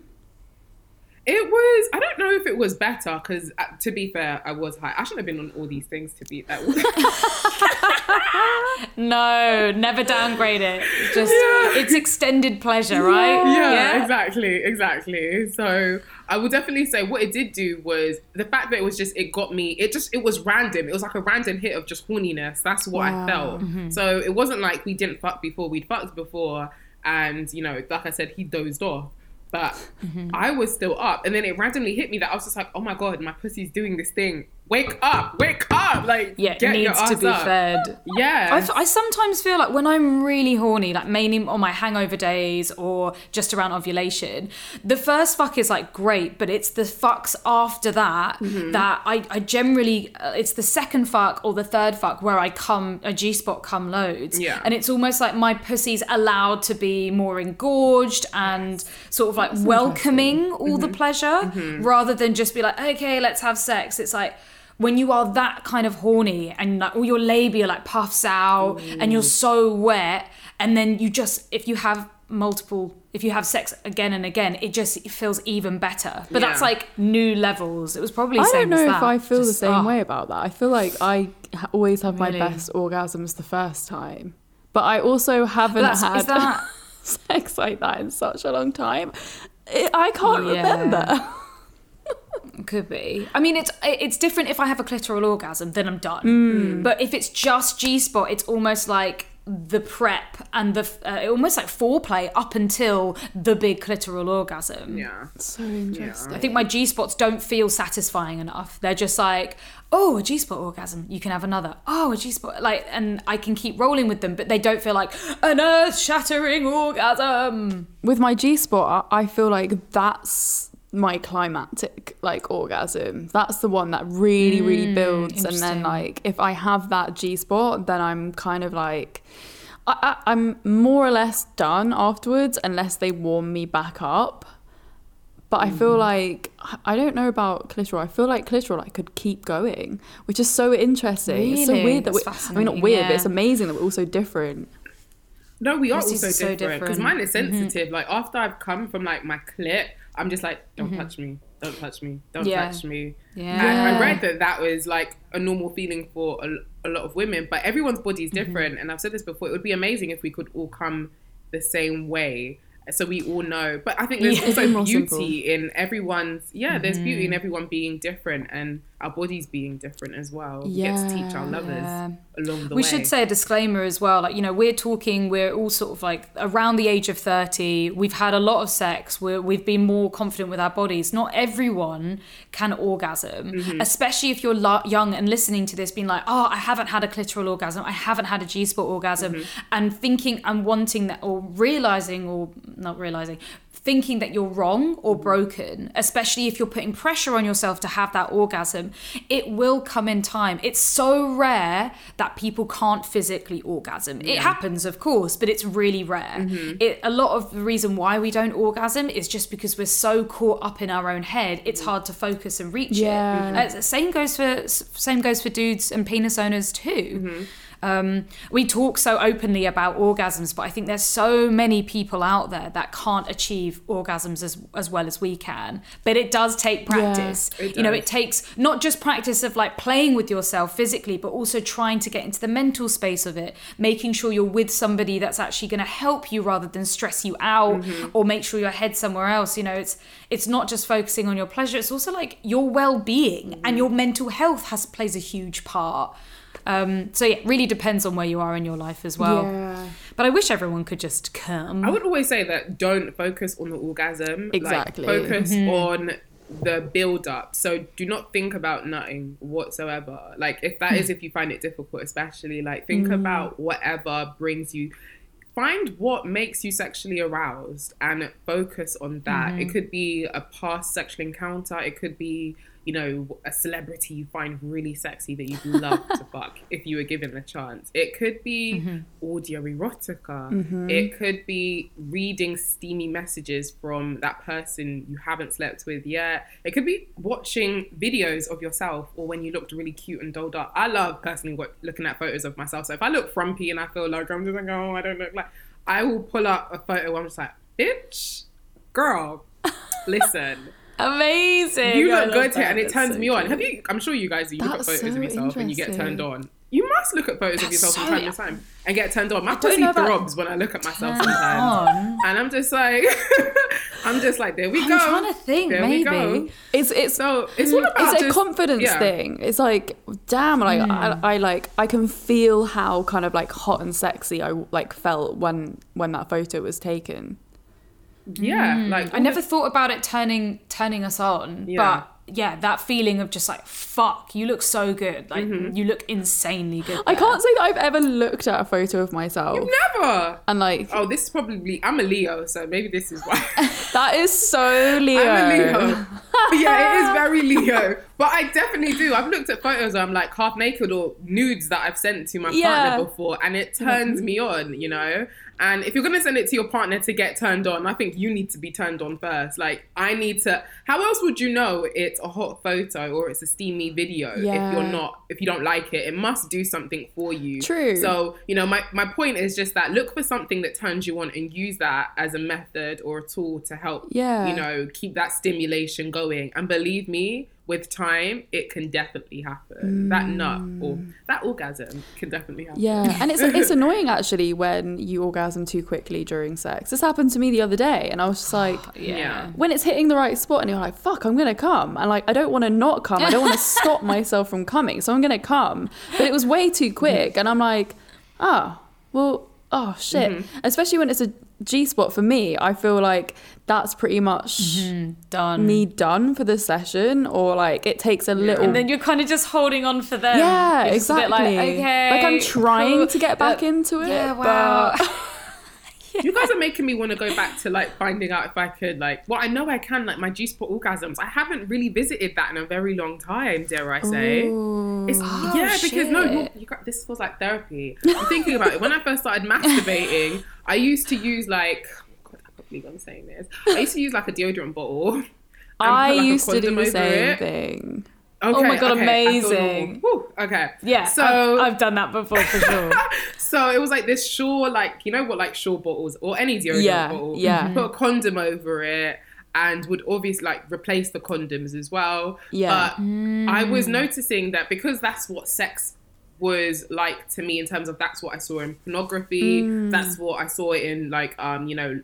It was. I don't know if it was better because, uh, to be fair, I was high. I shouldn't have been on all these things. To be that. <laughs> <laughs> No, never downgrade it. Just it's extended pleasure, right? yeah, exactly, exactly. So I would definitely say what it did do was the fact that it was just it got me. It just it was random. It was like a random hit of just horniness. That's what I Wow. felt. So it wasn't like we didn't fuck before. We'd fucked before, and you know, like I said, he dozed off. But mm-hmm. I was still up, and then it randomly hit me that I was just like, "Oh my god, my pussy's doing this thing! Wake up, wake up! Like, Yeah, it get your needs to ass be up." fed. Yeah, I, f- I sometimes feel like when I'm really horny, like mainly on my hangover days or just around ovulation, the first fuck is like great, but it's the fucks after that Mm-hmm. that I, I generally, uh, it's the second fuck or the third fuck where I come, a G spot come loads. Yeah. And it's almost like my pussy's allowed to be more engorged and sort of like welcoming all Mm-hmm. the pleasure rather than just be like, okay, let's have sex. It's like, when you are that kind of horny and like all your labia like puffs out and you're so wet and then you just if you have multiple if you have sex again and again it just it feels even better but that's like new levels it was probably I same don't know as if that. I feel the same oh. way about that. I feel like I always have my best orgasms the first time, but I also haven't That's- had that- <laughs> sex like that in such a long time. I I can't Yeah. remember. Could be. I mean, it's it's different if I have a clitoral orgasm, then I'm done. Hmm. But if it's just G spot, it's almost like the prep and the uh, almost like foreplay up until the big clitoral orgasm. yeah. So interesting. I think my G spots don't feel satisfying enough. They're just like, oh, a G spot orgasm. You can have another. Oh, a G spot. Like, and I can keep rolling with them, but they don't feel like an earth shattering orgasm. With my G spot, I I feel like that's my climactic like orgasm. That's the one that really, really builds. And then like if I have that G spot, then I'm kind of like I, I, I'm more or less done afterwards, unless they warm me back up. But I feel like I don't know about clitoral. I feel like clitoral I could keep going, which is so interesting. It's so weird that we, That's I mean not fascinating, weird, but it's amazing that we're all so different. No, we are Yours also so different because mine is sensitive. Like after I've come from like my clit, I'm just like, don't mm-hmm. touch me, don't touch me, don't Yeah. touch me. Yeah. And I read that that was like a normal feeling for a, a lot of women, but everyone's body is mm-hmm. different. And I've said this before. It would be amazing if we could all come the same way. So we all know, but I think there's Yeah. also <laughs> beauty simple. in everyone's. Yeah, there's beauty in mm. everyone being different and our bodies being different as well. We get to teach our lovers Yeah. along the We way. We should say a disclaimer as well. Like, you know, we're talking, we're all sort of like around the age of 30. We've had a lot of sex. We're, we've been more confident with our bodies. Not everyone can orgasm, Mm-hmm. especially if you're lo- young and listening to this, being like, oh, I haven't had a clitoral orgasm. I haven't had a G spot orgasm. Mm-hmm. And thinking and wanting that, or realizing, or not realizing, thinking that you're wrong or Mm-hmm. broken, especially if you're putting pressure on yourself to have that orgasm, it will come in time. It's so rare that people can't physically orgasm. It happens, of course, but it's really rare. Mm-hmm. It, a lot of the reason why we don't orgasm is just because we're so caught up in our own head. It's hard to focus and reach Yeah. it. Uh, same goes for same goes for dudes and penis owners too. Um, we talk so openly about orgasms, but I think there's so many people out there that can't achieve orgasms as, as well as we can. But it does take practice. it you know, it takes not just practice of like playing with yourself physically, but also trying to get into the mental space of it, making sure you're with somebody that's actually going to help you rather than stress you out or make sure your head's somewhere else. You know, it's it's not just focusing on your pleasure; it's also like your well-being and your mental health has plays a huge part. Um, so yeah, it really depends on where you are in your life as well. Yeah. But I wish everyone could just come. I would always say that don't focus on the orgasm. Exactly. Like, focus Mm-hmm. on the build up. So do not think about nutting whatsoever. Like if that is if you find it difficult, especially like think about whatever brings you find what makes you sexually aroused and focus on that. It could be a past sexual encounter, it could be you know, a celebrity you find really sexy that you'd love to <laughs> fuck if you were given the chance. It could be mm-hmm. audio erotica. Mm-hmm. It could be reading steamy messages from that person you haven't slept with yet. It could be watching videos of yourself or when you looked really cute and dolled up. I love personally what, looking at photos of myself. So if I look frumpy and I feel like I'm just like, oh, I don't look like, I will pull up a photo. I'm just like, bitch, girl, listen. <laughs> Amazing. You look good here, and it turns so me on. cute. Have you? I'm sure you guys. You look at photos so of yourself and you get turned on. You must look at photos of That's yourself from time to time and get turned on. My pussy throbs when I look at myself sometimes, and I'm just like, <laughs> I'm just like, there we I'm go. trying to think, There we go. maybe. It's it's So it's all mm, about it's a just- confidence yeah. thing. It's like, damn, like I, mm. I like I can feel how kind of like hot and sexy I like felt when when that photo was taken. Yeah, like I never thought about it turning turning us on, Yeah. but yeah, that feeling of just like fuck, you look so good, like Mm-hmm. you look insanely good. I can't say that I've ever looked at a photo of myself never. and like Oh, this is probably I'm a Leo, so maybe this is why. <laughs> that is so Leo. I'm a Leo. <laughs> yeah, it is very Leo. But I definitely do. I've looked at photos where I'm like half naked or nudes that I've sent to my Yeah. partner before, and it turns me on, you know? And if you're going to send it to your partner to get turned on, I think you need to be turned on first. Like, I need to. How else would you know it's a hot photo or it's a steamy video if you're not, if you don't like it? It must do something for you. True. So, you know, my, my point is just that look for something that turns you on and use that as a method or a tool to help, Yeah. you know, keep that stimulation going. And believe me, with time, it can definitely happen. That nut or that orgasm can definitely happen. Yeah, <laughs> and it's it's annoying actually when you orgasm too quickly during sex. This happened to me the other day, and I was just <sighs> like, Yeah. when it's hitting the right spot, and you're like, "Fuck, I'm gonna come," and like I don't want to not come. I don't want to <laughs> stop myself from coming, so I'm gonna come. But it was way too quick, and I'm like, oh, well, oh shit. Mm-hmm. Especially when it's a G spot for me, I feel like that's pretty much done. me done for the session, or like it takes a little. and then you're kind of just holding on for them. yeah, You're just a bit exactly. like, okay, Like I'm trying cool. to get back Uh, into it. Yeah, but- <laughs> wow. <laughs> You guys are making me want to go back to like finding out if I could like well I know I can like my G spot orgasms. I haven't really visited that in a very long time, dare I say. It's, Oh, yeah, because no, you you got, this feels like therapy. I'm thinking about it. When I first started masturbating, I used to use like God, I can't believe I'm saying this. I used to use like a deodorant bottle. I put, like, used to do the same it. thing. Oh my God, feel amazing. Whew, okay. yeah, So I've, I've done that before for sure. <laughs> so it was like this Sure, like you know what, like Sure bottles or any deodorant Yeah, bottle. yeah. Put a condom over it, and would obviously like replace the condoms as well. Yeah. But I was noticing that because that's what sex was like to me in terms of that's what I saw in pornography. Mm. That's what I saw in like um you know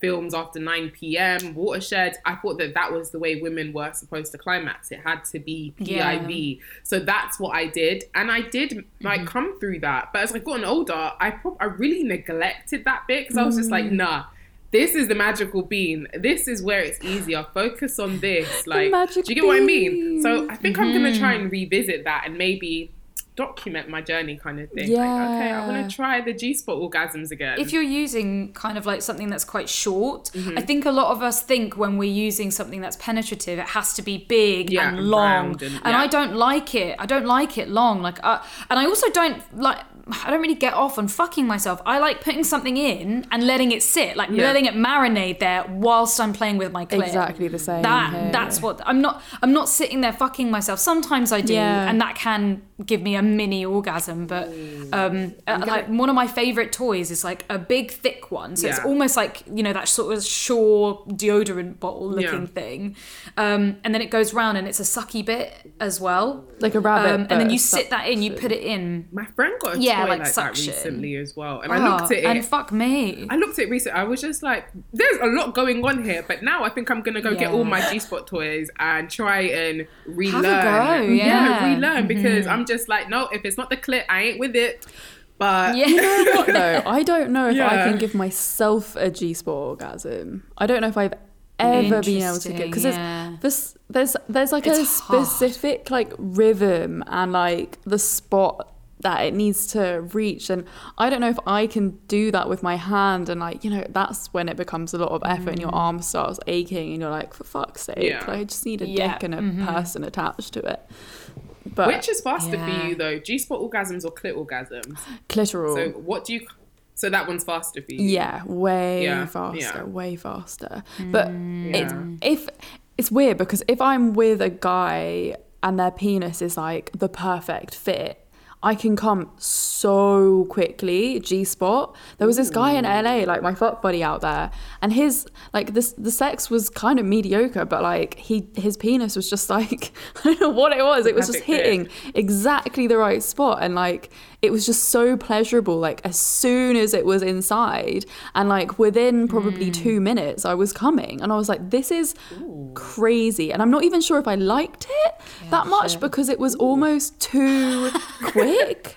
films after 9 p.m. Watershed. I thought that that was the way women were supposed to climax. It had to be Yeah. PIV. So that's what I did, and I did like Mm-hmm. come through that. But as I gotten older, I prob- I really neglected that bit because I was just like, Mm. nah. This is the magical bean. This is where it's easier. Focus on this. Like, do you get what I mean? So I think I'm Mm-hmm. gonna try and revisit that and maybe document my journey, kind of thing. Like, okay, I want Yeah. to try the G spot orgasms again. if you're using kind of like something that's quite short, Mm-hmm. I think a lot of us think when we're using something that's penetrative, it has to be big Yeah, and and long. round and- and yeah. I don't like it. I don't like it long. Like, uh, and I also don't like. I don't really get off on fucking myself. I like putting something in and letting it sit, like Yeah. letting it marinate there whilst I'm playing with my clit. Exactly the same. That here. that's what I'm not. I'm not sitting there fucking myself. Sometimes I do, Yeah. and that can give me a mini orgasm. But um, uh, like one of my favorite toys is like a big thick one. So it's almost like you know that sort of Sure deodorant bottle looking Yeah. thing, um, and then it goes round and it's a sucky bit as well. like a rabbit. Um, and then but you sit that in, you put it in. my friend got a Yeah, toy like like, that recently as well, and Oh, I looked at it. and fuck me. I looked at it recently. I was just like, "There's a lot going on here," but now I think I'm gonna go get all my G Spot toys and try and relearn. go, yeah. relearn because I'm just like, no, if it's not the clip, I ain't with it. But Yeah. You know what though? <laughs> I don't know if I can give myself a G spot orgasm. I don't know if I've ever been able to get because Interesting, there's, there's there's there's like a It's hard. specific like rhythm and like the spot that it needs to reach and i don't know if i can do that with my hand and like you know that's when it becomes a lot of effort and your mm. arm starts aching and you're like for fuck's sake Yeah. like, i just need a Yeah. dick and a person attached to it but Which is faster Yeah. for you though? G spot orgasms or clit orgasms? clitoral So what do you? So that one's faster for you. Yeah, way Yeah, faster, yeah. way faster. But mm. it's Yeah. if it's weird because if I'm with a guy and their penis is like the perfect fit, I can come so quickly. G spot. There was this guy in mm. LA, like my fuck buddy out there, and his like this the sex was kind of mediocre, but like he his penis was just like <laughs> I don't know what it was. It was just hitting exactly the right spot and like it was just so pleasurable like as soon as it was inside and like within probably Mm. two minutes i was coming and i was like this is crazy and i'm not even sure if i liked it that much shit. because it was almost too <laughs> quick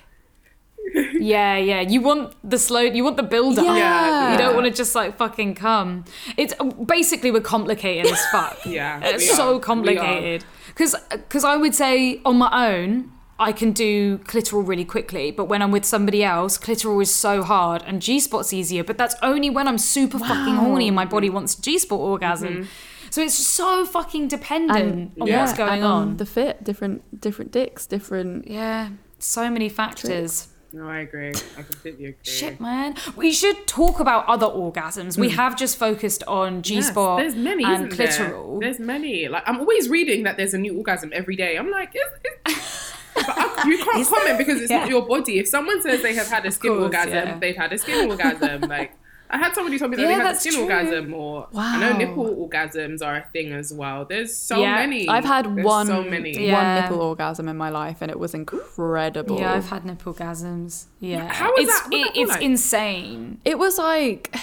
Yeah, yeah. You want the slow. You want the build up. Yeah. You don't want to just like fucking come. It's basically we're complicated as fuck. <laughs> Yeah, It's we are. so complicated. Because because I would say on my own. I can do clitoral really quickly, but when I'm with somebody else, clitoral is so hard and G spot's easier. But that's only when I'm super fucking horny and my body wants G spot orgasm. Mm-hmm. So it's so fucking dependent on yeah, what's going and on. the fit different different dicks different yeah, so many factors. No, I agree. I completely <laughs> agree. Shit, man. We should talk about other orgasms. We mm. have just focused on G. Yes, spot there's many, and clitoral. There? There's many. Like I'm always reading that there's a new orgasm every day. I'm like, is, is... <laughs> but I, you can't comment because it's not your body. If someone says they have had a skin course, orgasm, yeah. they've had a skin orgasm. <laughs> Like I had somebody tell me that Yeah, they had a skin true. orgasm, or I know nipple orgasms are a thing as well. There's so Yeah. many. i've had There's one So many. Yeah. one nipple orgasm in my life and it was incredible yeah, I've had nipple orgasms. Yeah, How is it's that- what's that it's like? insane. It was like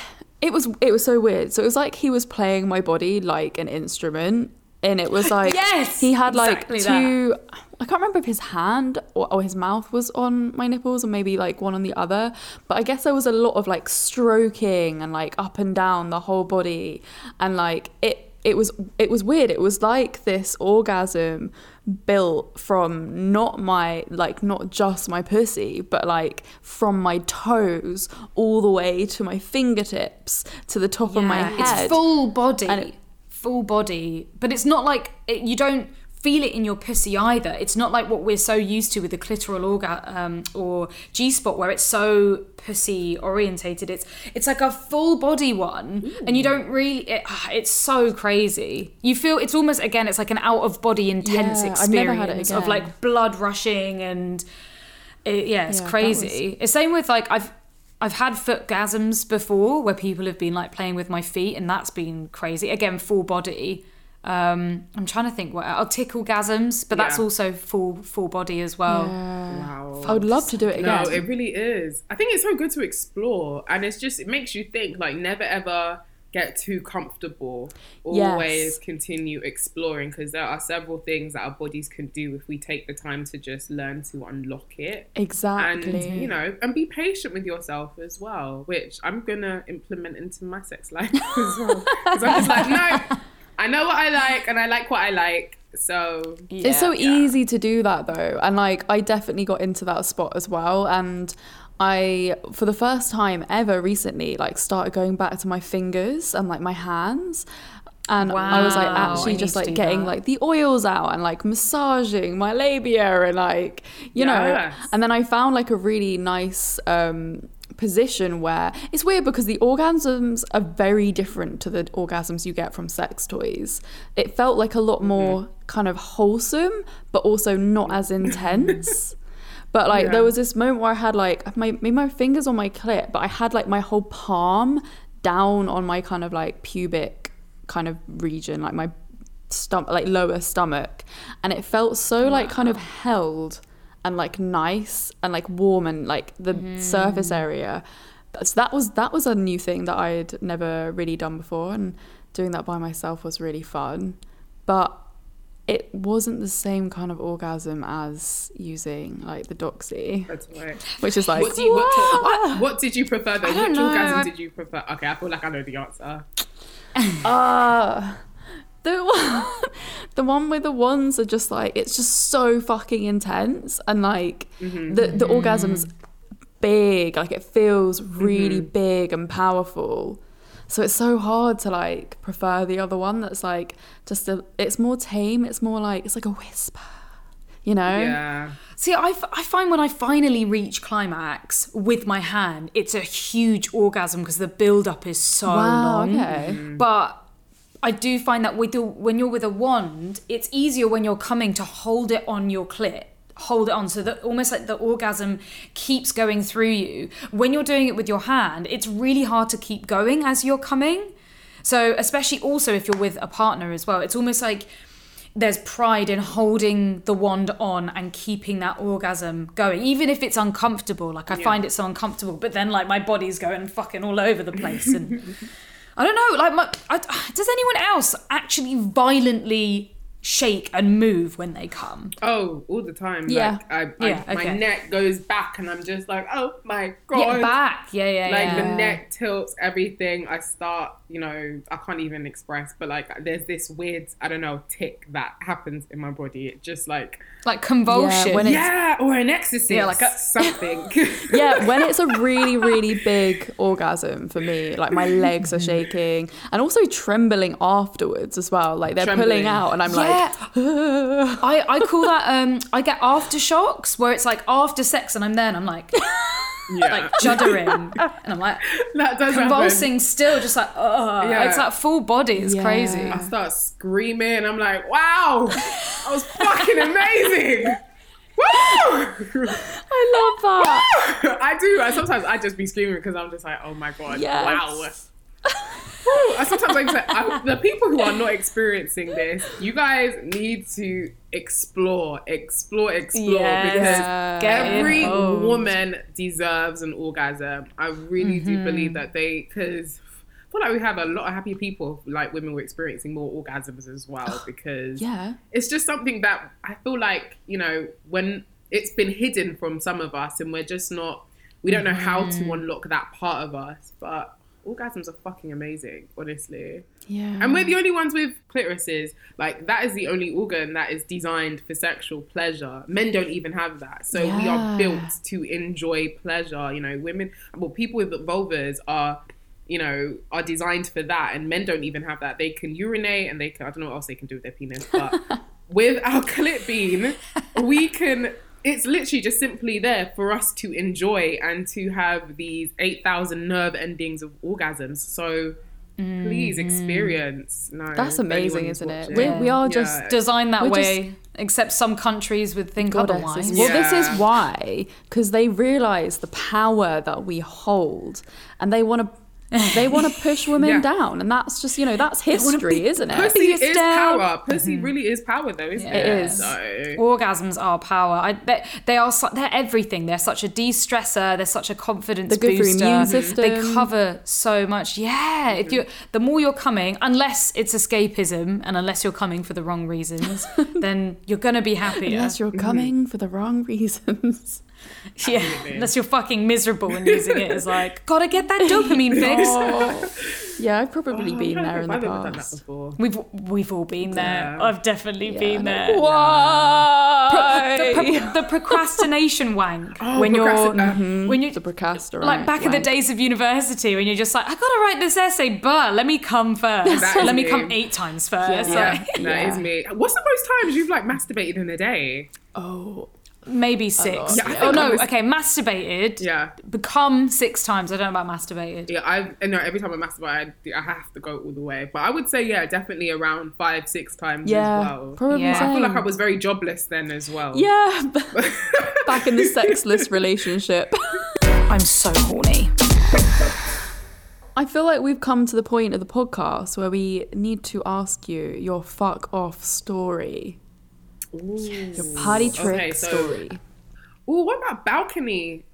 it was it was so weird. So it was like he was playing my body like an instrument. And it was <laughs> like Yes, he had like exactly two I can't remember if his hand or, or his mouth was on my nipples or maybe like one on the other. But I guess there was a lot of like stroking and like up and down the whole body. And like it it was it was weird. It was like this orgasm built from not my like not just my pussy, but like from my toes all the way to my fingertips to the top of my head. It's full body, it- full body, but it's not like it, you don't feel it in your pussy either. It's not like what we're so used to with the clitoral orga um, or G spot, where it's so pussy orientated. It's it's like a full body one, and you don't really. It, ah, it's so crazy. You feel it's almost again. It's like an out of body intense Yeah, experience never had it of like blood rushing and it, yeah, it's Yeah, crazy. It's same with like I've I've had footgasms before where people have been like playing with my feet and that's been crazy. Again, full body. Um, I'm trying to think what oh, tickle gasms, but that's Yeah. also full full body as well. Wow. I would love to do it again. No, again. it really is. I think it's so good to explore, and it's just it makes you think. Like, never ever get too comfortable. Yes. Always continue exploring because there are several things that our bodies can do if we take the time to just learn to unlock it. exactly. And you know, and be patient with yourself as well, which I'm gonna implement into my sex life <laughs> as well. Because I'm just like, <laughs> no, I know what I like, and I like what I like. So it's so Yeah. easy to do that though and like i definitely got into that spot as well and i for the first time ever recently like started going back to my fingers and like my hands and i was like Wow, I actually just like getting that. like the oils out and like massaging my labia and like you know and then i found like a really nice um position where it's weird because the orgasms are very different to the orgasms you get from sex toys. It felt like a lot mm-hmm. more kind of wholesome, but also not as intense. <laughs> But like Yeah. there was this moment where I had like my maybe my fingers on my clit, but I had like my whole palm down on my kind of like pubic kind of region, like my stomach, like lower stomach, and it felt so like kind of held and like nice and like warm and like the surface area. So that was that was a new thing that I'd never really done before, and doing that by myself was really fun. But it wasn't the same kind of orgasm as using like the Doxy, that's right. which is like What, do you, what, <laughs> what, what did you prefer though? I don't Which know. orgasm did you prefer? Okay, I feel like I know the answer. uh the one, the one with the ones are just like it's just so fucking intense and like mm-hmm. the the orgasm's mm-hmm. big, like it feels really mm-hmm. big and powerful. So it's so hard to like prefer the other one that's like just a it's more tame, it's more like it's like a whisper. You know? Yeah. See, I, f- I find when I finally reach climax with my hand, it's a huge orgasm because the build up is so Wow, long. okay. But I do find that with the, when you're with a wand, it's easier when you're coming to hold it on your clit. Hold it on so that almost like the orgasm keeps going through you. When you're doing it with your hand, it's really hard to keep going as you're coming. So, especially also if you're with a partner as well, it's almost like there's pride in holding the wand on and keeping that orgasm going, even if it's uncomfortable. Like I find it so uncomfortable, but then like my body's going fucking all over the place, and <laughs> I don't know. Like, my, I, does anyone else actually violently shake and move when they come? Oh, all the time. Yeah. Like, I, I, Yeah, My okay. neck goes back, and I'm just like, oh my god. Get back, yeah, yeah, Like yeah. the neck tilts, everything. I start, you know, I can't even express, but like there's this weird, I don't know, tick that happens in my body. It just like, like convulsion. when it's- yeah, or an ecstasy, Yeah, like a- something. <laughs> <laughs> yeah, when it's a really, really big orgasm for me, like my legs are shaking and also trembling afterwards as well. Like they're Trembling. pulling out, and I'm Yeah. like, <laughs> I, I call that um I get aftershocks where it's like after sex and I'm there and I'm like yeah, like juddering and I'm like <laughs> that does happen. convulsing still just like oh Yeah. it's like full body it's Yeah. crazy I start screaming. I'm like, wow, that was fucking amazing. Woo! <laughs> I love that. I do. I sometimes I just be screaming because I'm just like, oh my god, Yes. wow. I sometimes like say, I, the people who are not experiencing this, you guys need to explore, explore, explore Yes. because Get every involved. woman deserves an orgasm. I really do Mm-hmm. believe that they because. I feel like we have a lot of happy people, like women were experiencing more orgasms as well <gasps> because Yeah. it's just something that I feel like, you know, when it's been hidden from some of us and we're just not, we don't know how to unlock that part of us. But orgasms are fucking amazing, honestly. Yeah. And we're the only ones with clitorises. Like, that is the only organ that is designed for sexual pleasure. Men don't even have that. So we are built to enjoy pleasure. You know, women, well, people with vulvas are. You know, are designed for that, and men don't even have that. They can urinate, and they can—I don't know what else they can do with their penis, but <laughs> with our clip bean, we can. It's literally just simply there for us to enjoy and to have these eight thousand nerve endings of orgasms. So please mm. experience. No, That's amazing, isn't it? watching. We, we are Yeah. just designed that We're way except some countries would think goddesses. otherwise Well, this is why, because they realize the power that we hold, and they want to. <laughs> They want to push women Yeah. down, and that's just you know that's history, be- isn't it? Pussy is down. power. Pussy mm-hmm. really is power, though, isn't Yeah. it? It is. So, orgasms are power I, they, they are su- they're everything they're such a de-stressor they're such a confidence They're good for booster immune mm-hmm. system. they cover so much yeah if mm-hmm. you the more you're coming unless it's escapism and unless you're coming for the wrong reasons <laughs> then you're gonna be happier Unless you're coming for the wrong reasons. Yeah unless you're fucking miserable and using it as like gotta get that dopamine <laughs> fix Oh. Yeah, I've probably I'm been there in the I've ever done that past. before. we've we've all been there Yeah. I've definitely Yeah, been there Why? the, pro- the procrastination wank <laughs> Oh, when you're uh, when you the procrastinate. like back in the days of university when you're just like, I gotta write this essay, but let me come first. Let me me. come eight times first. Yeah. <laughs> Yeah, Like, that is me. What's the most times you've like masturbated in a day? Oh, maybe six. Yeah, oh no, was- okay, masturbated. Yeah. Become six times. I don't know about masturbated. Yeah, I know every time I masturbate, I, I have to go all the way. But I would say, yeah, definitely around five, six times yeah, as well. probably Yeah. I feel like I was very jobless then as well. Yeah, <laughs> <laughs> back in the sexless relationship. <laughs> I'm so horny. I feel like we've come to the point of the podcast where we need to ask you your fuck off story, your party trick Okay, so- story. Ooh, what about balcony?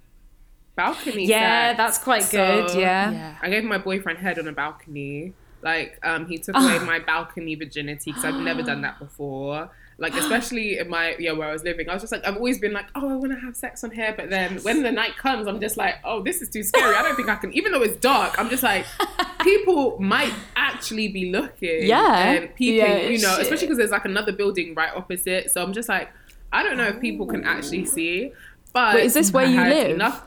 Balcony. Yeah, sex? that's quite So, good. Yeah. Yeah. I gave my boyfriend head on a balcony. Like, um, he took away my balcony virginity because I've never done that before. Like <gasps> especially in my yeah where I was living, I was just like I've always been like oh I want to have sex on here, but then when the night comes, I'm just like oh this is too scary. I don't think I can. Even though it's dark, I'm just like <laughs> people might actually be looking, Yeah. and peeping, Yeah, you know, shit. especially because there's like another building right opposite. So I'm just like I don't know if people can actually oh. see. But Wait, is this where I you live? Enough,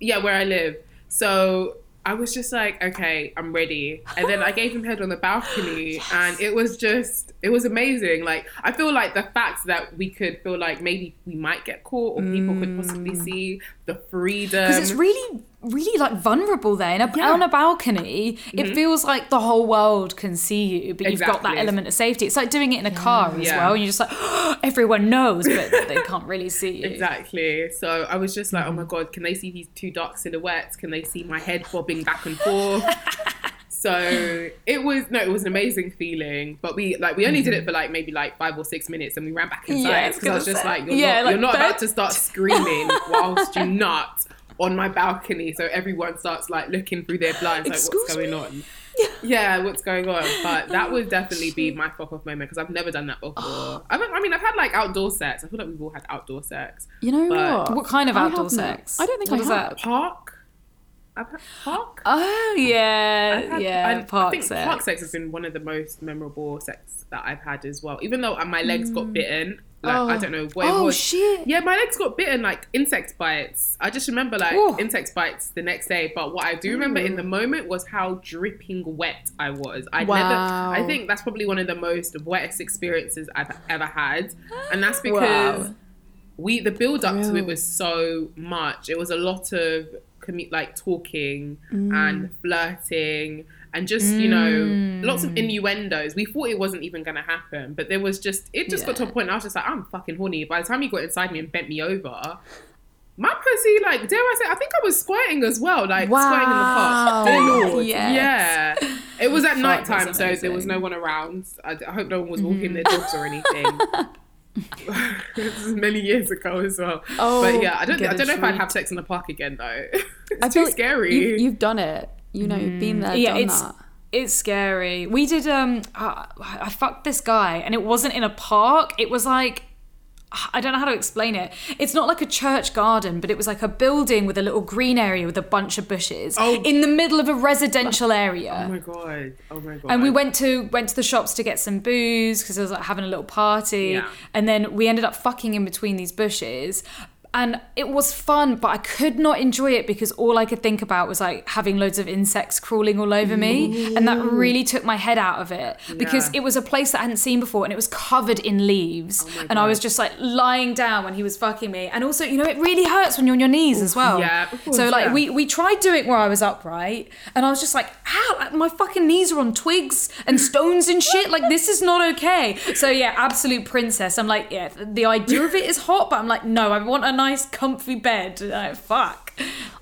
yeah, where I live. So I was just like, okay, I'm ready. And then I gave him head on the balcony, <laughs> and it was just, it was amazing. Like, I feel like the fact that we could feel like maybe we might get caught or people could mm. possibly see the freedom. because it's really really like vulnerable there in a, Yeah. on a balcony it mm-hmm. feels like the whole world can see you but you've got that element of safety it's like doing it in a car as Yeah. well and you're just like <gasps> everyone knows but <laughs> they can't really see you Exactly. So I was just like, oh my mm. god, can they see these two dark silhouettes? Can they see my head bobbing back and forth? <laughs> so it was no, it was an amazing feeling. But we like we only did it mm-hmm. for like maybe like five or six minutes, and we ran back Yeah, I inside was because I was just like, you're Yeah, not, like, you're not about to start <laughs> screaming whilst you're not on my balcony. So everyone starts like looking through their blinds, like Excuse what's going on. Yeah, yeah. what's going on? But <laughs> that would definitely be my fuck off moment because I've never done that before. <gasps> I, don't, I mean, I've had like outdoor sex. I feel like we've all had outdoor sex. You know what? what kind of I outdoor sex I don't think What I is have. that Park. I've had park. oh yeah I've had- yeah I, park I think sex park sex has been one of the most memorable sex that I've had as well. Even though my legs got mm. bitten, like I Oh. don't know what it oh shit Yeah, my legs got bitten like insect bites. I just remember like Ooh. insect bites the next day. But what I do remember in the moment was how dripping wet I was. I Wow. never. I think that's probably one of the most wettest experiences I've ever had, and that's <gasps> because Wow. we the build up to it was so much. It was a lot of commu- like talking Mm. and flirting and just you know lots Mm. of innuendos. We thought it wasn't even going to happen, but there was just it just got to a point. I was just like, I'm fucking horny. By the time he got inside me and bent me over. My pussy, like, dare I say, I think I was squirting as well, like squirting in the park. Dear Yes. Yeah. It was at night time, so there was no one around. I, I hope no one was walking their dogs or anything. <laughs> <laughs> this is many years ago as well. Oh, but yeah, I don't. get I a don't know if I'd have sex in the park again though. <laughs> it's I too feel scary. You've, you've done it. You know, you've been there, yeah done it's that. it's scary we did um uh, i fucked this guy and it wasn't in a park it was like I don't know how to explain it. It's not like a church garden, but it was like a building with a little green area with a bunch of bushes Oh. in the middle of a residential area. oh my god! Oh my god! and we went to went to the shops to get some booze because I was like having a little party, Yeah. and then we ended up fucking in between these bushes. And it was fun, but I could not enjoy it because all I could think about was like having loads of insects crawling all over me. And that really took my head out of it because Yeah. it was a place that I hadn't seen before and it was covered in leaves. Oh and I was just like lying down when he was fucking me. And also, you know, it really hurts when you're on your knees as well. yeah, course, so like yeah. we we tried doing where I was upright, and I was just like, ow, like, my fucking knees are on twigs and stones and shit. Like this is not okay. So yeah, absolute princess. I'm like, yeah, the idea of it is hot, but I'm like, no, I want a nice, comfy bed. Like, fuck.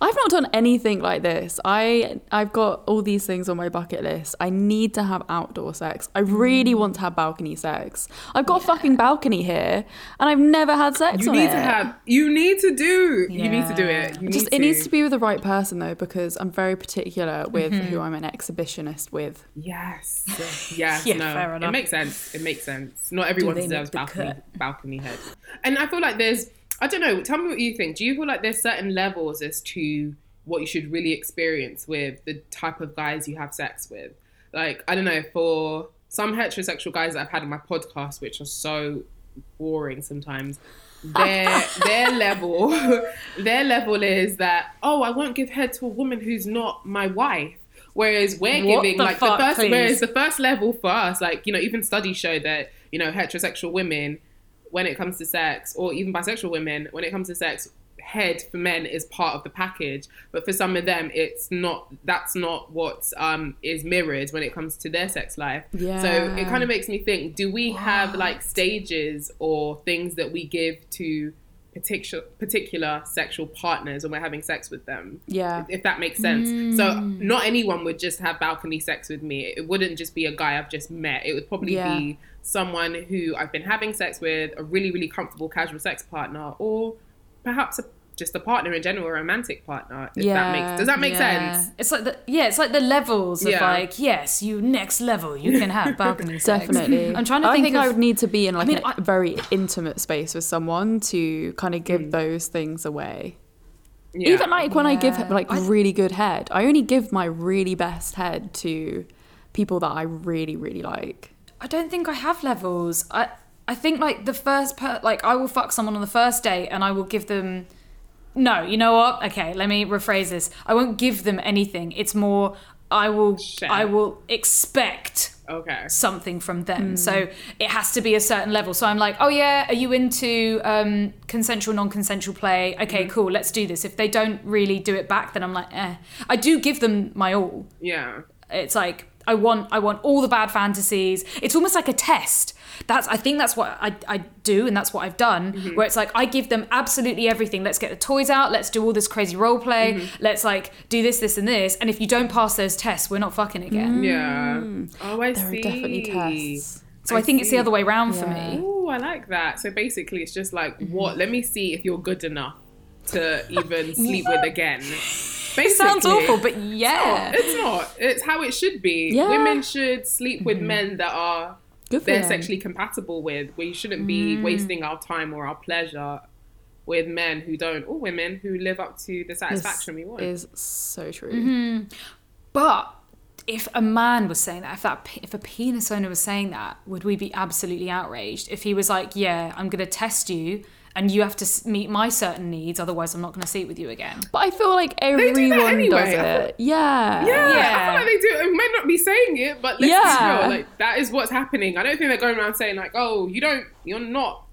I've not done anything like this. I I've got all these things on my bucket list. I need to have outdoor sex. I really want to have balcony sex. I've got a fucking balcony here, and I've never had sex you on need it. to have. You need to do. You need to do it. You Just need it needs to be with the right person though, because I'm very particular with Mm-hmm. who I'm an exhibitionist with. Yes. <laughs> Yes. Yeah, no. fair It makes sense. It makes sense. Not everyone deserves make the balcony balcony head. And I feel like there's. I don't know. Tell me what you think. Do you feel like there's certain levels as to what you should really experience with the type of guys you have sex with? Like I don't know. For some heterosexual guys that I've had on my podcast, which are so boring sometimes. Their <laughs> their level <laughs> their level is that oh I won't give head to a woman who's not my wife. Whereas we're What giving the like fuck, the first please? whereas the first level for us, like, you know, even studies show that, you know, heterosexual women, when it comes to sex, or even bisexual women, when it comes to sex, head for men is part of the package. But for some of them, it's not, that's not what um, is mirrored when it comes to their sex life. yeah. So it kind of makes me think do we have like stages or things that we give to particular particular sexual partners and we're having sex with them Yeah. if that makes sense. So Mm. not anyone would just have balcony sex with me. It wouldn't just be a guy I've just met. It would probably Yeah. be someone who I've been having sex with, a really really comfortable casual sex partner, or perhaps a just a partner in general, a romantic partner. If Yeah, that makes, does that make yeah. sense? It's like the yeah, it's like the levels of like yes, you next level, you can have <laughs> balcony sex. Definitely. <laughs> I'm trying to I think, think of, I would need to be in like mean, a I- very intimate space with someone to kind of give hmm. those things away. Yeah. Even like when I give Yeah. like really good head, I only give my really best head to people that I really really like. I don't think I have levels. I I think like the first per like I will fuck someone on the first date and I will give them No, you know what? Okay, let me rephrase this. I won't give them anything. It's more I will Share. I will expect okay. something from them. So it has to be a certain level. So I'm like, oh yeah, are you into um, consensual, non-consensual play? Okay, cool, let's do this. If they don't really do it back, then I'm like, eh. I do give them my all. Yeah. It's like I want I want all the bad fantasies. It's almost like a test. That's I think that's what I, I do and that's what I've done. Where it's like I give them absolutely everything. Let's get the toys out. Let's do all this crazy role play. Let's like do this, this, and this. And if you don't pass those tests, we're not fucking again. Yeah. Oh, I There see. are definitely tests. So I, think it's the other way around for me. Oh, I like that. So basically, it's just like, Mm-hmm. what? Let me see if you're good enough to even <laughs> sleep with again. Basically, It sounds awful, but yeah. It's not. It's how it should be. Yeah. Women should sleep with Mm-hmm. men that are Good for they're them. sexually compatible with. We shouldn't be Mm. wasting our time or our pleasure with men who don't, or women who live up to the This satisfaction we want. is so true. Mm-hmm. But if a man was saying that, if that if a penis owner was saying that, would we be absolutely outraged? If he was like, "Yeah, I'm going to test you, and you have to meet my certain needs, otherwise I'm not going to sleep with you again." But I feel like do that everyone anyway. does I feel- it. Yeah. Yeah, I feel like they do. It might not be saying it, but let's Yeah. be real. Like that is what's happening. I don't think they're going around saying like, "Oh, you don't, you're not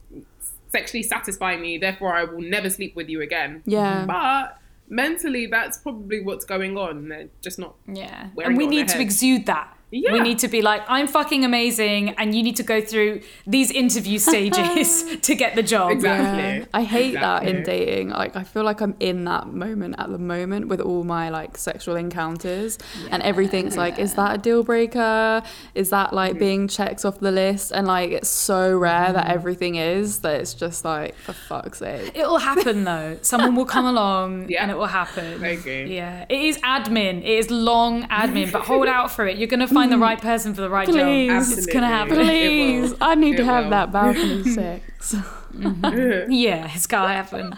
sexually satisfying me, therefore I will never sleep with you again." Yeah. But mentally, that's probably what's going on. They're just not. Yeah, and we it on need their to head. exude that. Yeah. We need to be like, "I'm fucking amazing," and you need to go through these interview <laughs> stages <laughs> to get the job. Exactly. Yeah. I hate that in dating. Like I feel like I'm in that moment at the moment with all my like sexual encounters and everything's like is that a deal breaker? Is that like Mm-hmm. being checked off the list? And like it's so rare that everything is that it's just like for fuck's sake. It will happen <laughs> though. Someone will come along Yeah. and it will happen. I agree. Yeah. It is admin. It is long admin, but hold out for it. You're going to find the mm. right person for the right Please. job. It's going to happen. Please, I need to have will. that balcony <laughs> sex. Mm-hmm. <laughs> Yeah, it's got to happen.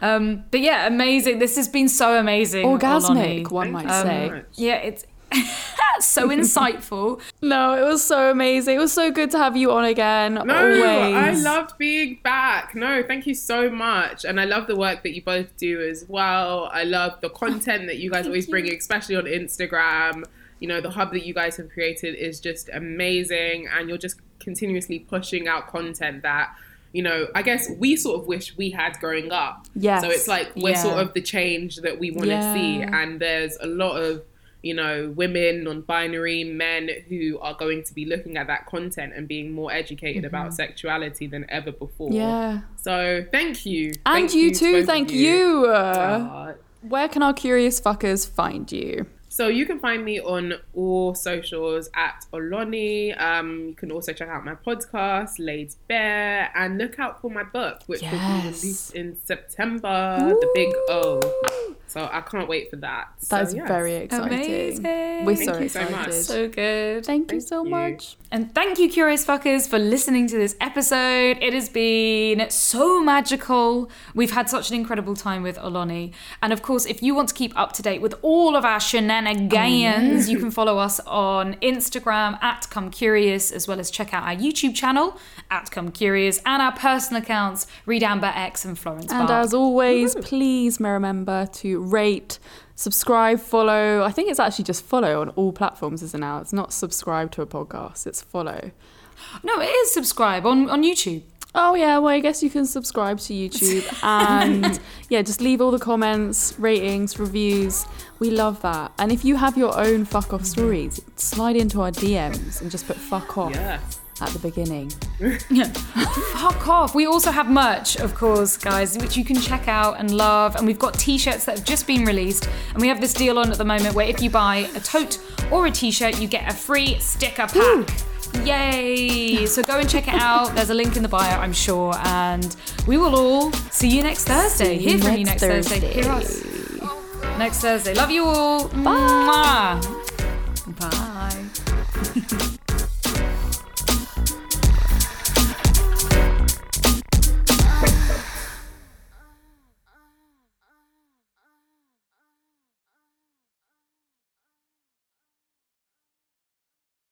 Um, but yeah, amazing. This has been so amazing. Orgasmic, Oloni. one might you so say. Yeah, it's <laughs> so insightful. No, it was so amazing. It was so good to have you on again. No, always. I loved being back. No, thank you so much. And I love the work that you both do as well. I love the content that you guys always bring, especially on Instagram. You know, the hub that you guys have created is just amazing. And you're just continuously pushing out content that, you know, I guess we sort of wish we had growing up. yeah So it's like we're Yeah. sort of the change that we want to Yeah. see. And there's a lot of you know, women, non binary, men who are going to be looking at that content and being more educated about sexuality than ever before. Mm-hmm. Yeah. So thank you. And Thank you to too, thank you. Uh, Where can our curious fuckers find you? So you can find me on all socials at Oloni. Um, you can also check out my podcast, Laid Bare, and look out for my book, which will be released in September, The Big O. So I can't wait for that. That is so, yes. very exciting. Amazing. We're Thank so you so excited. much. So good. Thank you so you. much. And thank you, curious fuckers, for listening to this episode. It has been so magical. We've had such an incredible time with Oloni. And of course, if you want to keep up to date with all of our shenanigans, you can oh. follow us on Instagram at Come Curious, as well as check out our YouTube channel at Come Curious and our personal accounts, Reed Amber X and Florence And as always, please remember to rate, subscribe, follow. I think it's actually just follow on all platforms, isn't it now? It's not subscribe to a podcast, it's follow. no, it is subscribe on, on YouTube. Oh yeah, well I guess you can subscribe to YouTube <laughs> and yeah, just leave all the comments, ratings, reviews. We love that. And if you have your own fuck off stories, slide into our DMs and just put fuck off Yes at the beginning. <laughs> Fuck off. We also have merch, of course, guys, which you can check out and love. And we've got t shirts that have just been released. And we have this deal on at the moment where if you buy a tote or a t shirt, you get a free sticker pack. Ooh. Yay! So go and check it out. There's a link in the bio, I'm sure. And we will all see you next Thursday. Hear from you next Thursday. Thursday. Hear us next Thursday. Love you all. Bye. Bye. Bye. <laughs>